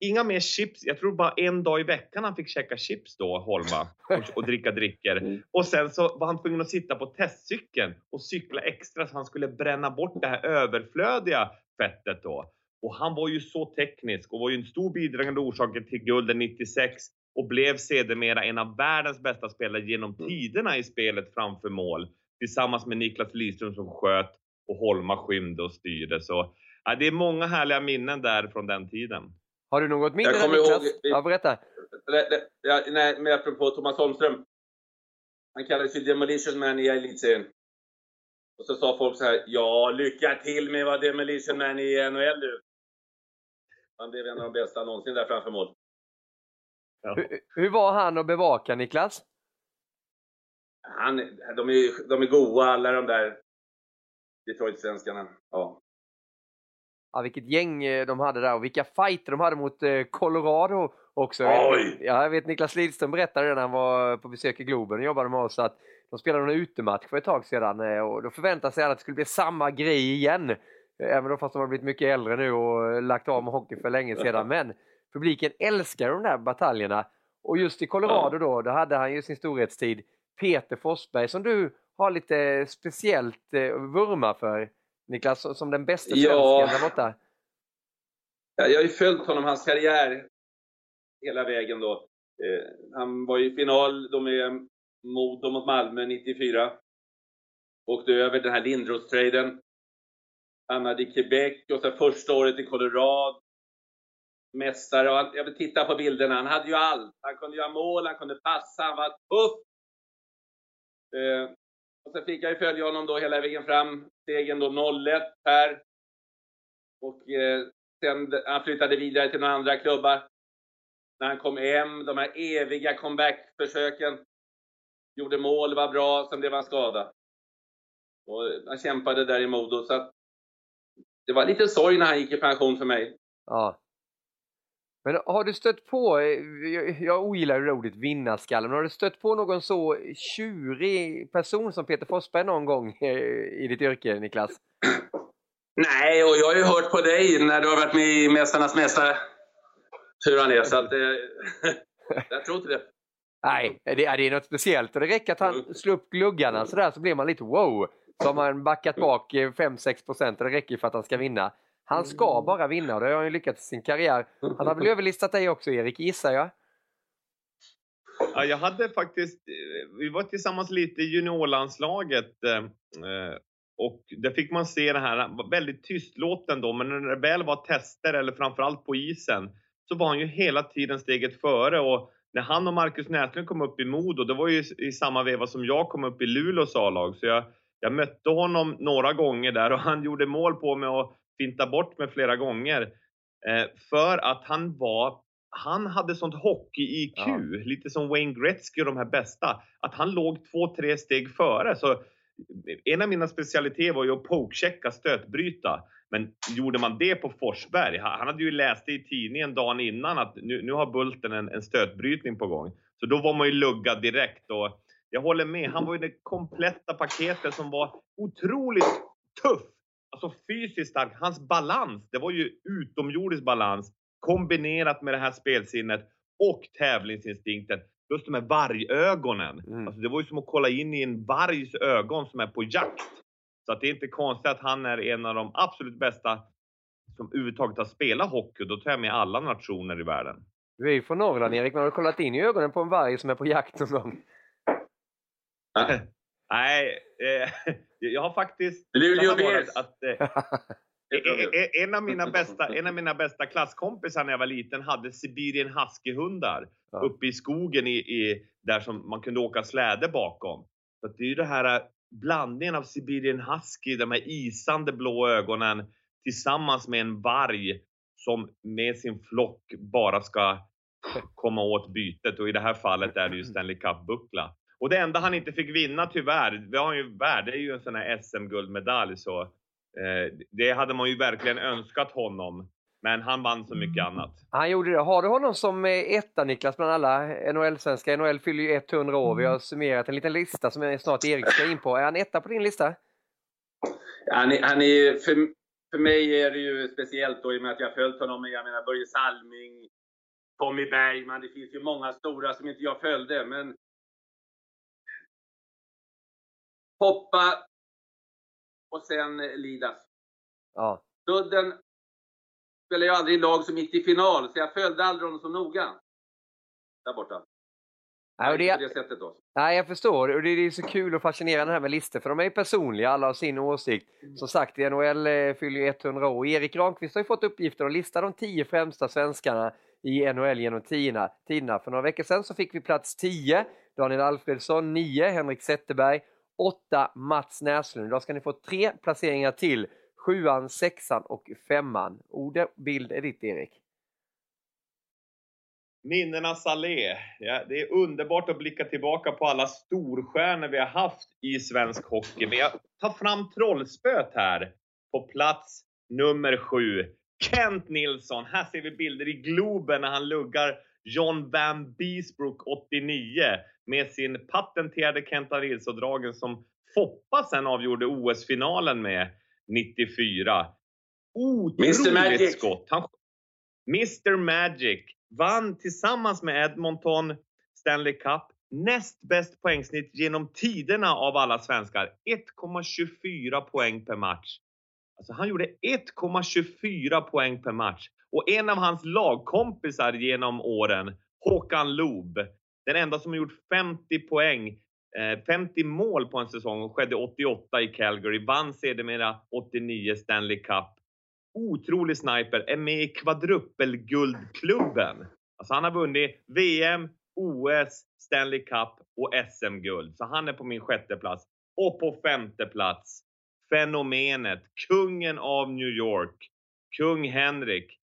inga mer chips. Jag tror bara en dag i veckan han fick käka chips då, Holma, och, och dricka dricker. [LAUGHS] Mm. Och sen så var han tvungen att sitta på testcykeln och cykla extra så han skulle bränna bort det här överflödiga fettet då. Och han var ju så teknisk och var ju en stor bidragande orsak till gulden 96 och blev sedermera en av världens bästa spelare genom tiderna i spelet framför mål. Tillsammans med Niklas Lidström som sköt och Holma skymde och styrde. Så ja, det är många härliga minnen där från den tiden. Har du något minne Jag kommer Niklas? ihåg- vi- Ja, berätta. Det- det- Ja, nej, men apropå Thomas Holmström. Han kallades ju Demolition Man i elitserien. Och så sa folk så här, ja, lycka till med att vara Demolition Man i NHL nu. Han blev en av de bästa någonsin där framför mål. Hur, hur var han att bevaka Niklas? Han, de, är, de är goa alla de där Detroit-svenskarna. Ja. Ja, vilket gäng eh, de hade där och vilka fighter de hade mot eh, Colorado också. Oj! Ja, jag vet Niklas Lidström berättade det när han var på besök i Globen och jobbade med oss att de spelade en utematch för ett tag sedan eh, och då förväntade sig alla att det skulle bli samma grej igen. Även då fast de har blivit mycket äldre nu och lagt av med hockey för länge sedan. [LAUGHS] Men publiken älskar de där bataljerna. Och just i Colorado då, då hade han ju sin storhetstid Peter Forsberg som du har lite speciellt vurma för Niklas, som- den bästa Ja. svensken där borta. Ja, Jag har ju följt honom, hans karriär, hela vägen då. Eh, han var i final då med Modo mot Malmö 94. Åkte över den här Lindros-traden. Hamnade i Quebec och sen första året i Colorado. Mästare och han, jag vill titta på bilderna. Han hade ju allt. Han kunde göra mål, han kunde passa, han var tuff. Eh, och sen fick jag ju följa honom då hela vägen fram. Stegen då 0-1 här. Och eh, Sen han flyttade vidare till några andra klubbar. När han kom hem, de här eviga comeback-försöken. Gjorde mål, var bra, sen blev han skadad. Och han kämpade där i Modo, så att det var lite sorg när han gick i pension för mig. Ja. Men har du stött på, eh, jag, jag ogillar det ordet vinnarskalle, men har du stött på någon så tjurig person som Peter Forsberg någon gång eh, i ditt yrke, Niklas? Nej, och jag har ju hört på dig när du har varit med i Mästarnas Mästare. Hur han är, så att... Eh, [LAUGHS] jag tror inte det. Nej, det, det är något speciellt och det räcker att han slår upp gluggarna sådär så blir man lite wow. Så har man backat bak eh, 5-6 procent och det räcker för att han ska vinna. Han ska bara vinna och det har han ju lyckats i sin karriär. Han har väl [LAUGHS] överlistat dig också Erik, gissar jag? Ja, jag hade faktiskt, eh, vi var tillsammans lite i juniorlandslaget eh, eh, och där fick man se det här, väldigt tystlåten då, men när det väl var tester eller framförallt på isen så var han ju hela tiden steget före och när han och Marcus Näslund kom upp i Modo, det var ju i samma veva som jag kom upp i Luleås A-lag. Så jag, jag mötte honom några gånger där och han gjorde mål på mig och finta bort mig flera gånger. Eh, för att han var han hade sånt hockey-IQ, Ja. lite som Wayne Gretzky och de här bästa, att han låg två, tre steg före. Så en av mina specialiteter var ju att pokechecka, stötbryta. Men gjorde man det på Forsberg, han han hade ju läst det i tidningen dagen innan att nu, nu har Bulten en, en stötbrytning på gång. Så då var man ju luggad direkt. Och jag håller med, han var ju det kompletta paketet som var otroligt tuff. Alltså fysiskt stark. Hans balans, det var ju utomjordisk balans kombinerat med det här spelsinnet och tävlingsinstinkten. Plus de här vargögonen. Mm. Alltså det var ju som att kolla in i en vargs ögon som är på jakt. Så att det är inte konstigt att han är en av de absolut bästa som överhuvudtaget har spelat hockey. Då tar jag med alla nationer i världen. Du är ju från Norrland Erik, men har du kollat in i ögonen på en varg som är på jakt någon gång? Nej, eh, [LAUGHS] jag har faktiskt... Luleå Bears. Att, eh, [LAUGHS] E- e- En av, mina bästa, en av mina bästa klasskompisar när jag var liten hade Sibirien Husky-hundar Ja. uppe i skogen i, i, där som man kunde åka släde bakom. Så det är ju det här eh, blandningen av Sibirien Husky, de här isande blå ögonen tillsammans med en varg som med sin flock bara ska komma åt bytet och i det här fallet är det ju Stanley Cup-buckla. Och det enda han inte fick vinna tyvärr, det har han ju värd, det är ju en sån här SM-guldmedalj så. Eh, det hade man ju verkligen önskat honom. Men han vann så mycket annat. Han gjorde det. Har du honom som etta Niklas bland alla NHL-svenskar? NHL fyller ju 100 år. Vi har summerat en liten lista som snart Erik ska in på. Är han etta på din lista? Han är, han är, för, för mig är det ju speciellt då i och med att jag har följt honom. Jag menar Börje Salming, Tommy Bergman. Det finns ju många stora som inte jag följde. Men hoppa och sen lidas. Ja. Sudden spelade ju aldrig i lag som gick till final, så jag följde aldrig honom så noga. Där borta. Nej, och det, På det sättet då. nej, jag förstår. Och det är så kul och fascinerande här med listor, för de är ju personliga, alla har sin åsikt. Som sagt, NHL eh, fyller ju 100 år. Erik Granqvist har ju fått uppgiften att lista de tio främsta svenskarna i NHL genom tiderna. För några veckor sedan så fick vi plats 10, Daniel Alfredsson, 9, Henrik Zetterberg, 8, Mats Näslund. Idag ska ni få tre placeringar till. Sjuan, sexan och femman. Ord bild är ditt Erik. Minnenas allé. Ja, det är underbart att blicka tillbaka på alla storstjärnor vi har haft i svensk hockey. Men jag tar fram trollspöet här. På plats nummer sju. Kent Nilsson. Här ser vi bilder i Globen när han luggar John Van Beesbrook 89 med sin patenterade Kenta Nilsson-dragen som Foppa sen avgjorde OS-finalen med 94. Mr. Magic. Otroligt skott. Han, Mr Magic vann tillsammans med Edmonton Stanley Cup näst bäst poängsnitt genom tiderna av alla svenskar. 1,24 poäng per match. Alltså han gjorde 1,24 poäng per match. Och en av hans lagkompisar genom åren, Håkan Loob, den enda som har gjort 50 poäng, eh, 50 mål på en säsong, skedde 88 i Calgary, vann sedermera 89 Stanley Cup. Otrolig sniper, är med i kvadruppelguldklubben. Alltså han har vunnit VM, OS, Stanley Cup och SM-guld. Så han är på min sjätte plats. Och på femte plats, fenomenet, kungen av New York, kung Henrik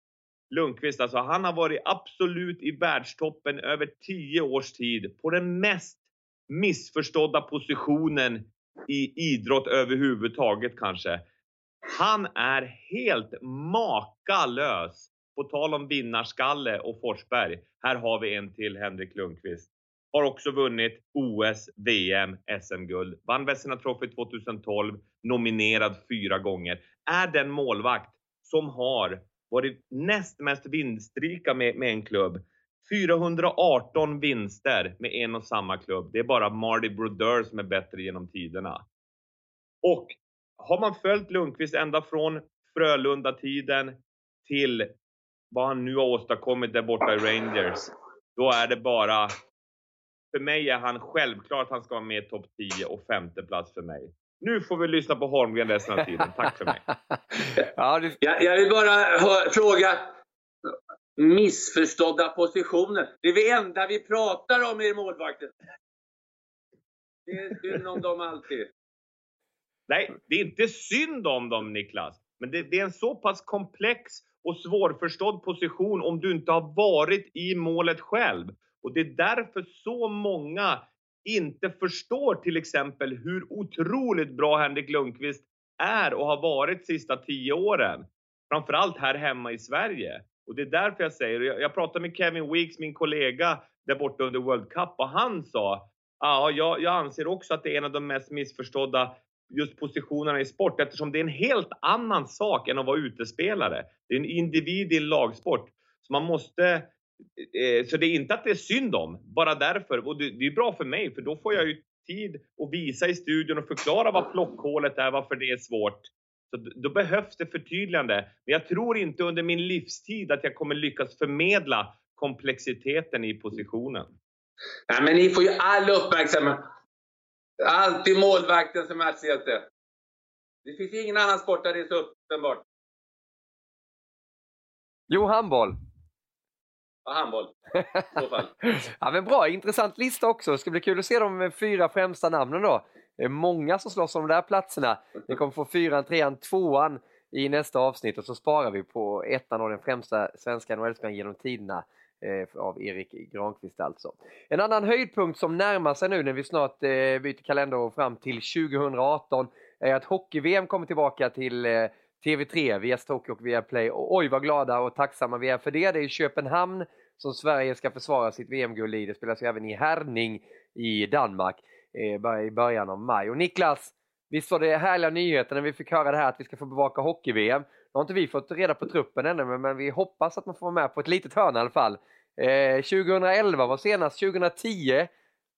Lundqvist. Alltså han har varit absolut i världstoppen över tio års tid på den mest missförstådda positionen i idrott överhuvudtaget kanske. Han är helt makalös. På tal om vinnarskalle och Forsberg. Här har vi en till Henrik Lundqvist. Har också vunnit OS, VM, SM-guld. Vann Vesina Trophy 2012. Nominerad fyra gånger. Är den målvakt som har varit näst mest vinstrika med, med en klubb. 418 vinster med en och samma klubb. Det är bara Marty Brodeur som är bättre genom tiderna. Och har man följt Lundqvist ända från Frölunda-tiden till vad han nu har åstadkommit där borta i Rangers. Då är det bara... För mig är han självklart att han ska vara med i topp 10 och femte plats för mig. Nu får vi lyssna på Holmgren resten av tiden. Tack för mig. [LAUGHS] ja, det... jag, jag vill bara fråga. Missförstådda positioner. Det är det enda vi pratar om i målvakten. Det är synd om dem alltid. Nej, det är inte synd om dem Niklas. Men det, det, är en så pass komplex och svårförstådd position om du inte har varit i målet själv. Och det är därför så många inte förstår till exempel hur otroligt bra Henrik Lundqvist är och har varit sista tio åren. Framförallt här hemma i Sverige. Och det är därför jag säger, jag, jag pratade med Kevin Weeks, min kollega där borta under World Cup och han sa Ja, jag, jag anser också att det är en av de mest missförstådda just positionerna i sport eftersom det är en helt annan sak än att vara utespelare. Det är en individ i en lagsport. Så man måste så det är inte att det är synd om, bara därför. Och det, det är bra för mig, för då får jag ju tid att visa i studion och förklara vad plockhålet är, varför det är svårt. Så då behövs det förtydligande. Men jag tror inte under min livstid att jag kommer lyckas förmedla komplexiteten i positionen. Nej, men ni får ju all uppmärksamhet. Alltid målvakten som matchhjälte. Det finns ingen annan sport där det är så uppenbart. Jo, handboll. Ja, handboll. I så fall. [LAUGHS] ja, men bra, intressant lista också. Det ska bli kul att se de fyra främsta namnen då. Det är många som slåss om de där platserna. Ni kommer få fyran, trean, tvåan i nästa avsnitt och så sparar vi på ettan och den främsta svenska NHL-spelaren genom tiderna. eh, av Erik Granqvist alltså. En annan höjdpunkt som närmar sig nu när vi snart eh, byter kalender fram till 2018 är att hockey-VM kommer tillbaka till eh, TV3, via Hockey och via Play. Och oj vad glada och tacksamma vi är för det. Det är Köpenhamn som Sverige ska försvara sitt VM-guld i. Det spelas ju även i Herning i Danmark eh, i början av maj. Och Niklas, visst var det härliga nyheter när vi fick höra det här att vi ska få bevaka hockey-VM. Nu har inte vi fått reda på truppen ännu, men, men vi hoppas att man får vara med på ett litet hörn i alla fall. Eh, 2011 var senast, 2010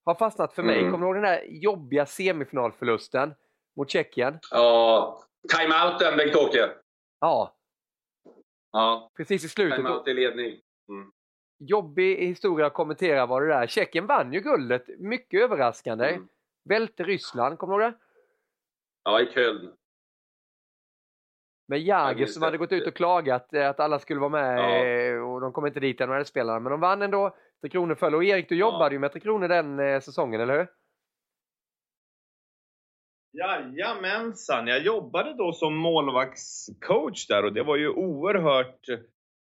har fastnat för mig. Mm. Kommer du ihåg den där jobbiga semifinalförlusten mot Tjeckien? Ja, timeouten Bengt-Åke. Ja. Ja. Precis i slutet. Timeout i ledning. Mm. Jobbig historia att kommentera var det där. Tjeckien vann ju guldet, mycket överraskande. Mm. Välte Ryssland, kommer du ihåg det? Ja, i Köln. Med Jagr som hade gått ut och klagat eh, att alla skulle vara med ja. Eh, och de kom inte dit, NHL-spelarna. Men de vann ändå. Tre Kronor föll. Och Erik, du jobbade ja. ju med Tre Kronor den eh, säsongen, eller hur? Jajamensan! Jag jobbade då som målvaktscoach där och det var ju oerhört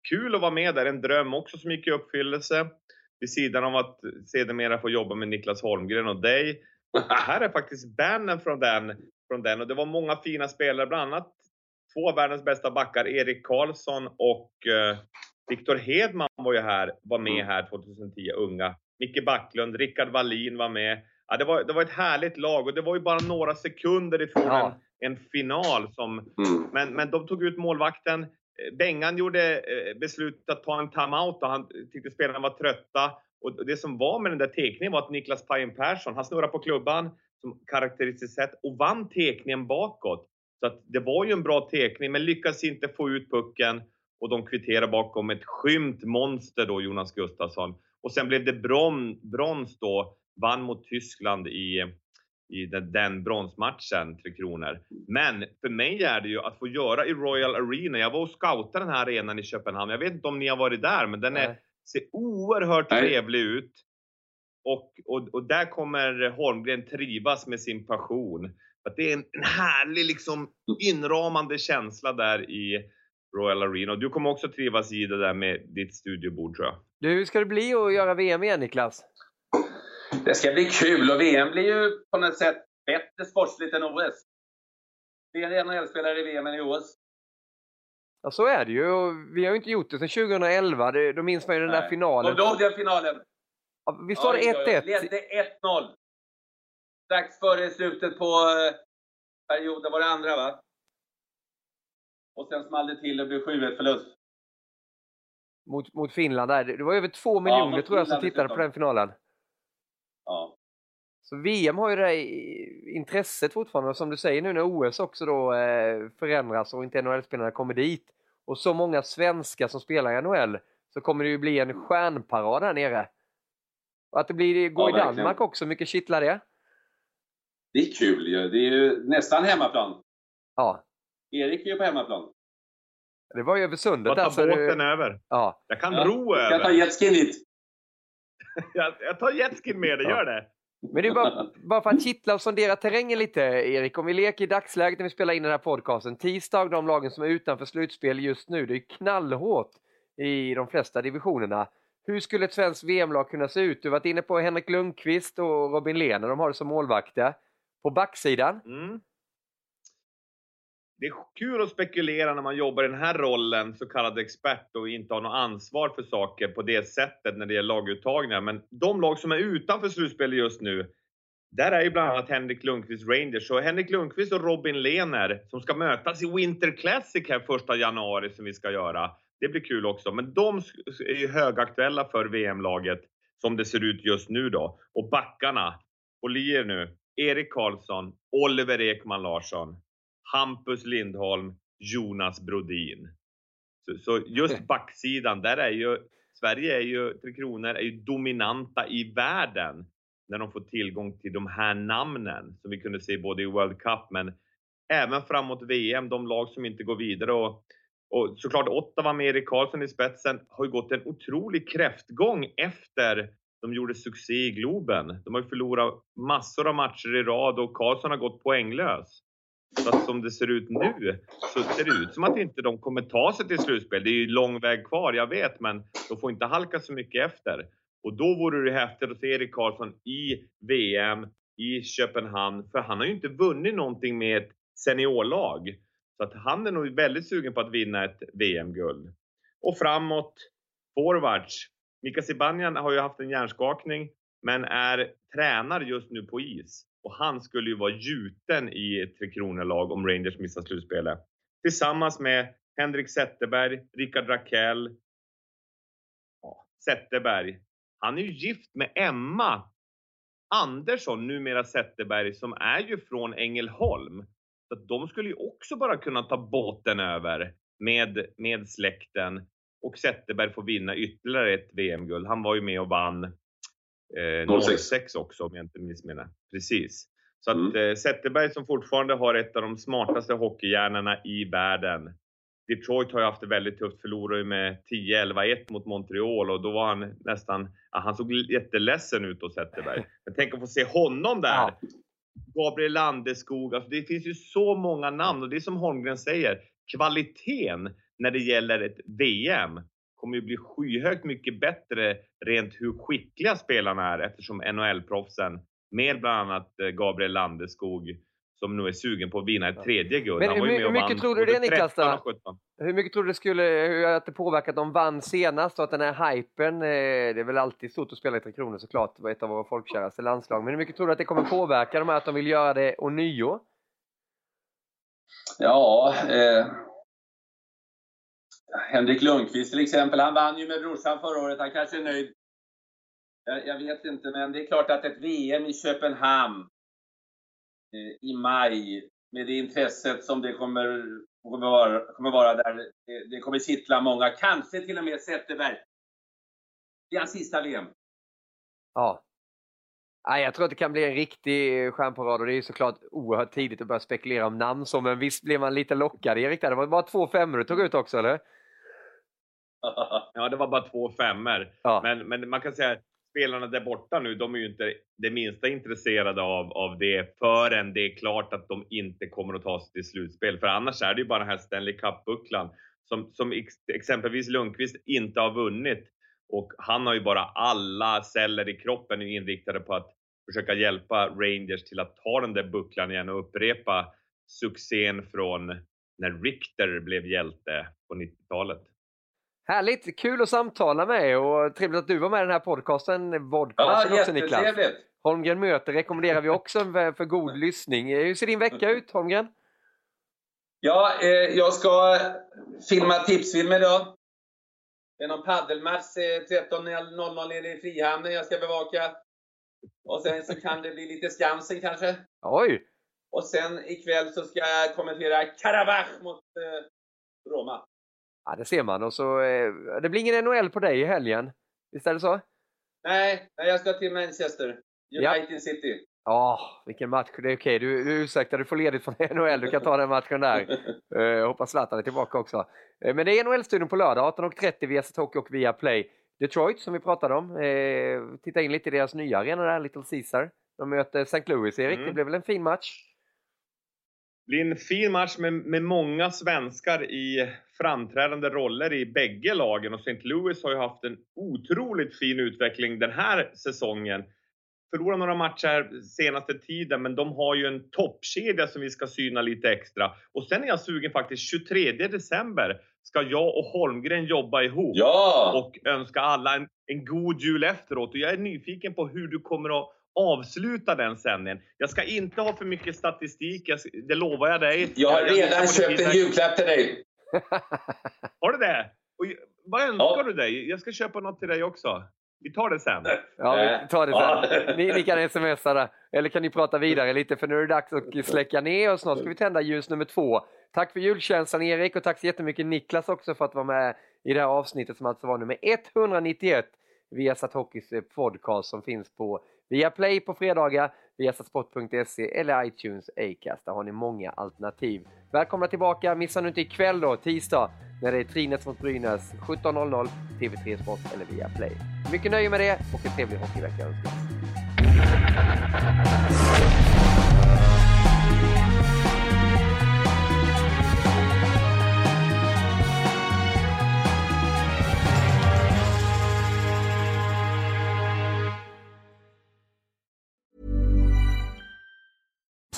kul att vara med där. En dröm också som gick i uppfyllelse. Vid sidan av att sedermera få jobba med Niklas Holmgren och dig. [LAUGHS] här är faktiskt banden från den, från den och det var många fina spelare, bland annat två av världens bästa backar, Erik Karlsson och uh, Viktor Hedman var ju här, var med mm. här 2010, unga. Micke Backlund, Rickard Wallin var med. Ja, det, var, det var ett härligt lag och det var ju bara några sekunder ifrån ja. en, en, final. Som, mm. men, men de tog ut målvakten. Bengan gjorde eh, beslutet att ta en timeout och han tyckte spelarna var trötta. Och det som var med den där tekningen var att Niklas Pajen Persson, han snurrade på klubban som karaktäristiskt sätt och vann tekningen bakåt. Så att det var ju en bra tekning men lyckades inte få ut pucken och de kvitterade bakom ett skymt monster då, Jonas Gustafsson. Och sen blev det bron, brons då, vann mot Tyskland i, i den, den bronsmatchen, Tre Kronor. Men för mig är det ju att få göra i Royal Arena. Jag var och scoutade den här arenan i Köpenhamn. Jag vet inte om ni har varit där, men den är, ser oerhört Nej. trevlig ut. Och, och, och där kommer Holmgren trivas med sin passion. Att det är en, en härlig liksom inramande känsla där i Royal Arena. Och du kommer också trivas i det där med ditt studiobord tror jag. Du, hur ska det bli att göra VM igen Niklas? Det ska bli kul och VM blir ju på något sätt bättre sportsligt än OS. Fler NHL-spelare i VM än i OS. Ja, så är det ju. Vi har ju inte gjort det sedan 2011. Det, då minns man ju den där finalen. Kommer du den finalen? Ja, var det 1-1? Ledde 1-0. Strax före slutet på eh, perioden var det andra, va? Och sen small det till och blev 7-1 förlust. Mot, mot Finland där. Det var över två miljoner ja, tror jag som tittade på den finalen. Ja. Så VM har ju det här intresset fortfarande och som du säger nu när OS också då eh, förändras och inte NHL-spelarna kommer dit och så många svenskar som spelar i NHL så kommer det ju bli en stjärnparad här nere. Och att det blir, går ja, i Danmark verkligen. också, mycket kittlar det? Det är kul ju. Det är ju nästan hemmaplan. Ja. Erik är ju på hemmaplan. Det var ju över sundet. Jag tar båten du... över. Ja. Jag kan ja. ro över. Jag kan ta jetskin dit. [LAUGHS] jag, jag tar jetskin med dig, ja. gör det. Men det är bara, bara för att kittla och sondera terrängen lite, Erik. Om vi leker i dagsläget när vi spelar in den här podcasten. Tisdag, de lagen som är utanför slutspel just nu, det är knallhårt i de flesta divisionerna. Hur skulle ett svenskt VM-lag kunna se ut? Du har varit inne på Henrik Lundqvist och Robin Lehner, de har det som målvakter. På backsidan? Mm det är kul att spekulera när man jobbar i den här rollen, så kallad expert, och inte har något ansvar för saker på det sättet när det gäller laguttagningar. Men de lag som är utanför slutspelet just nu, där är ju bland annat Henrik Lundqvist Rangers. Så Henrik Lundqvist och Robin Lehner som ska mötas i Winter Classic här första januari som vi ska göra. Det blir kul också. Men de är ju högaktuella för VM-laget som det ser ut just nu då. Och backarna, håll i er nu. Erik Karlsson, Oliver Ekman Larsson. Hampus Lindholm, Jonas Brodin. Så, så just [LAUGHS] backsidan, där är ju Sverige är ju, Tre Kronor är ju dominanta i världen när de får tillgång till de här namnen som vi kunde se både i World Cup men även framåt VM, de lag som inte går vidare. Och, och såklart Ottawa med Erik Karlsson i spetsen har ju gått en otrolig kräftgång efter de gjorde succé i Globen. De har ju förlorat massor av matcher i rad och Karlsson har gått poänglös fast som det ser ut nu så ser det ut som att inte de kommer ta sig till slutspel. Det är ju lång väg kvar, jag vet, men de får inte halka så mycket efter. Och då vore det häftigt att se Erik Karlsson i VM i Köpenhamn, för han har ju inte vunnit någonting med ett seniorlag. Så att han är nog väldigt sugen på att vinna ett VM-guld. Och framåt, forwards. Mika Zibanejad har ju haft en hjärnskakning, men är tränare just nu på is. Och han skulle ju vara gjuten i Tre Kronor-lag om Rangers missar slutspelet. Tillsammans med Henrik Zetterberg, Rickard Rakell. Ja, Zetterberg. Han är ju gift med Emma Andersson, numera Zetterberg, som är ju från Ängelholm. Så att de skulle ju också bara kunna ta båten över med, med släkten och Zetterberg får vinna ytterligare ett VM-guld. Han var ju med och vann eh, 06 också om jag inte missminner Precis. Så att mm. eh, Zetterberg som fortfarande har ett av de smartaste hockeyhjärnorna i världen. Detroit har ju haft det väldigt tufft, förlorade med 10-11-1 mot Montreal och då var han nästan, ja, han såg jätteledsen ut då Zetterberg. [LAUGHS] Men tänk att få se honom där! Ja. Gabriel Landeskog, alltså det finns ju så många namn och det är som Holmgren säger, kvaliteten när det gäller ett VM kommer ju bli skyhögt mycket bättre rent hur skickliga spelarna är eftersom NHL-proffsen med bland annat eh, Gabriel Landeskog som nu är sugen på att vinna ett tredje guld. Men hur, hur mycket tror du det Niklas? Hur mycket tror du det skulle, hur att det påverkat att de vann senast och att den här hypen, eh, det är väl alltid stort att spela i Tre Kronor såklart, det var ett av våra folkkäraste landslag. Men hur mycket tror du att det kommer påverka de här att de vill göra det ånyo? Ja, eh, Henrik Lundqvist till exempel, han vann ju med brorsan förra året. Han kanske är nöjd. Jag, jag vet inte, men det är klart att ett VM i Köpenhamn eh, i maj, med det intresset som det kommer, kommer, vara, kommer vara där, det, det kommer kittla många. Kanske till och med Zetterberg. Det är hans sista VM. Ja. Ja, jag tror att det kan bli en riktig stjärnparad och det är såklart oerhört tidigt att börja spekulera om namn så, men visst blev man lite lockad Erik Det var bara två femmor du tog ut också eller? [LAUGHS] ja, det var bara två femmor. Ja. Men, men man kan säga spelarna där borta nu, de är ju inte det minsta intresserade av, av det förrän det är klart att de inte kommer att ta sig till slutspel. För annars är det ju bara den här Stanley Cup-bucklan som, som ex, exempelvis Lundqvist inte har vunnit. Och han har ju bara alla celler i kroppen inriktade på att försöka hjälpa Rangers till att ta den där bucklan igen och upprepa succén från när Richter blev hjälte på 90-talet. Härligt! Kul att samtala med och trevligt att du var med i den här podcasten. Vodcasten ja, också Niklas. Holmgren möter rekommenderar vi också för god lyssning. Hur ser din vecka ut Holmgren? Ja, eh, jag ska filma tipsfilm idag. Det är någon paddelmatch eh, 13.00 nere i Frihamnen jag ska bevaka. Och sen så kan det bli lite Skansen kanske. Oj! Och sen ikväll så ska jag kommentera Karabach mot eh, Roma. Ja, det ser man. Och så, eh, det blir ingen NHL på dig i helgen. Visst är det så? Nej, jag ska till Manchester. United ja. City. Ja, oh, vilken match. Det är okej. Okay. Du, du ursäktar, du får ledigt från [LAUGHS] NHL. Du kan ta den matchen där. [LAUGHS] Uh, hoppas Zlatan är tillbaka också. Uh, men det är NHL-studion på lördag 18.30 via Hockey och via Play. Detroit som vi pratade om. Uh, titta in lite i deras nya arena där, Little Caesar. De möter St. Louis, Erik. Mm. Det blev väl en fin match? Blir en fin match med, med många svenskar i framträdande roller i bägge lagen och St. Louis har ju haft en otroligt fin utveckling den här säsongen. Förlorat några matcher senaste tiden, men de har ju en toppkedja som vi ska syna lite extra. Och sen är jag sugen faktiskt, 23 december ska jag och Holmgren jobba ihop ja! och önska alla en, en god jul efteråt. Och jag är nyfiken på hur du kommer att avsluta den sändningen. Jag ska inte ha för mycket statistik, jag, det lovar jag dig. Jag har redan jag köpt en julklapp till dig. har du det? Och, vad önskar ja. du dig? Jag ska köpa något till dig också. Vi tar det sen. Ja, vi tar det sen. Ni, ni kan smsa det. Eller kan ni prata vidare lite för nu är det dags att släcka ner och snart ska vi tända ljus nummer två. Tack för julkänslan Erik och tack så jättemycket Niklas också för att vara med i det här avsnittet som alltså var nummer 191 via Hockeys podcast som finns på Via Play på fredagar, via sport.se eller iTunes Acast. Där har ni många alternativ. Välkomna tillbaka, missa nu inte ikväll då, tisdag, när det är Trinets mot Brynäs 17.00, TV3 Sport eller via Play. Mycket nöje med det och en trevlig hockeyvecka önskas.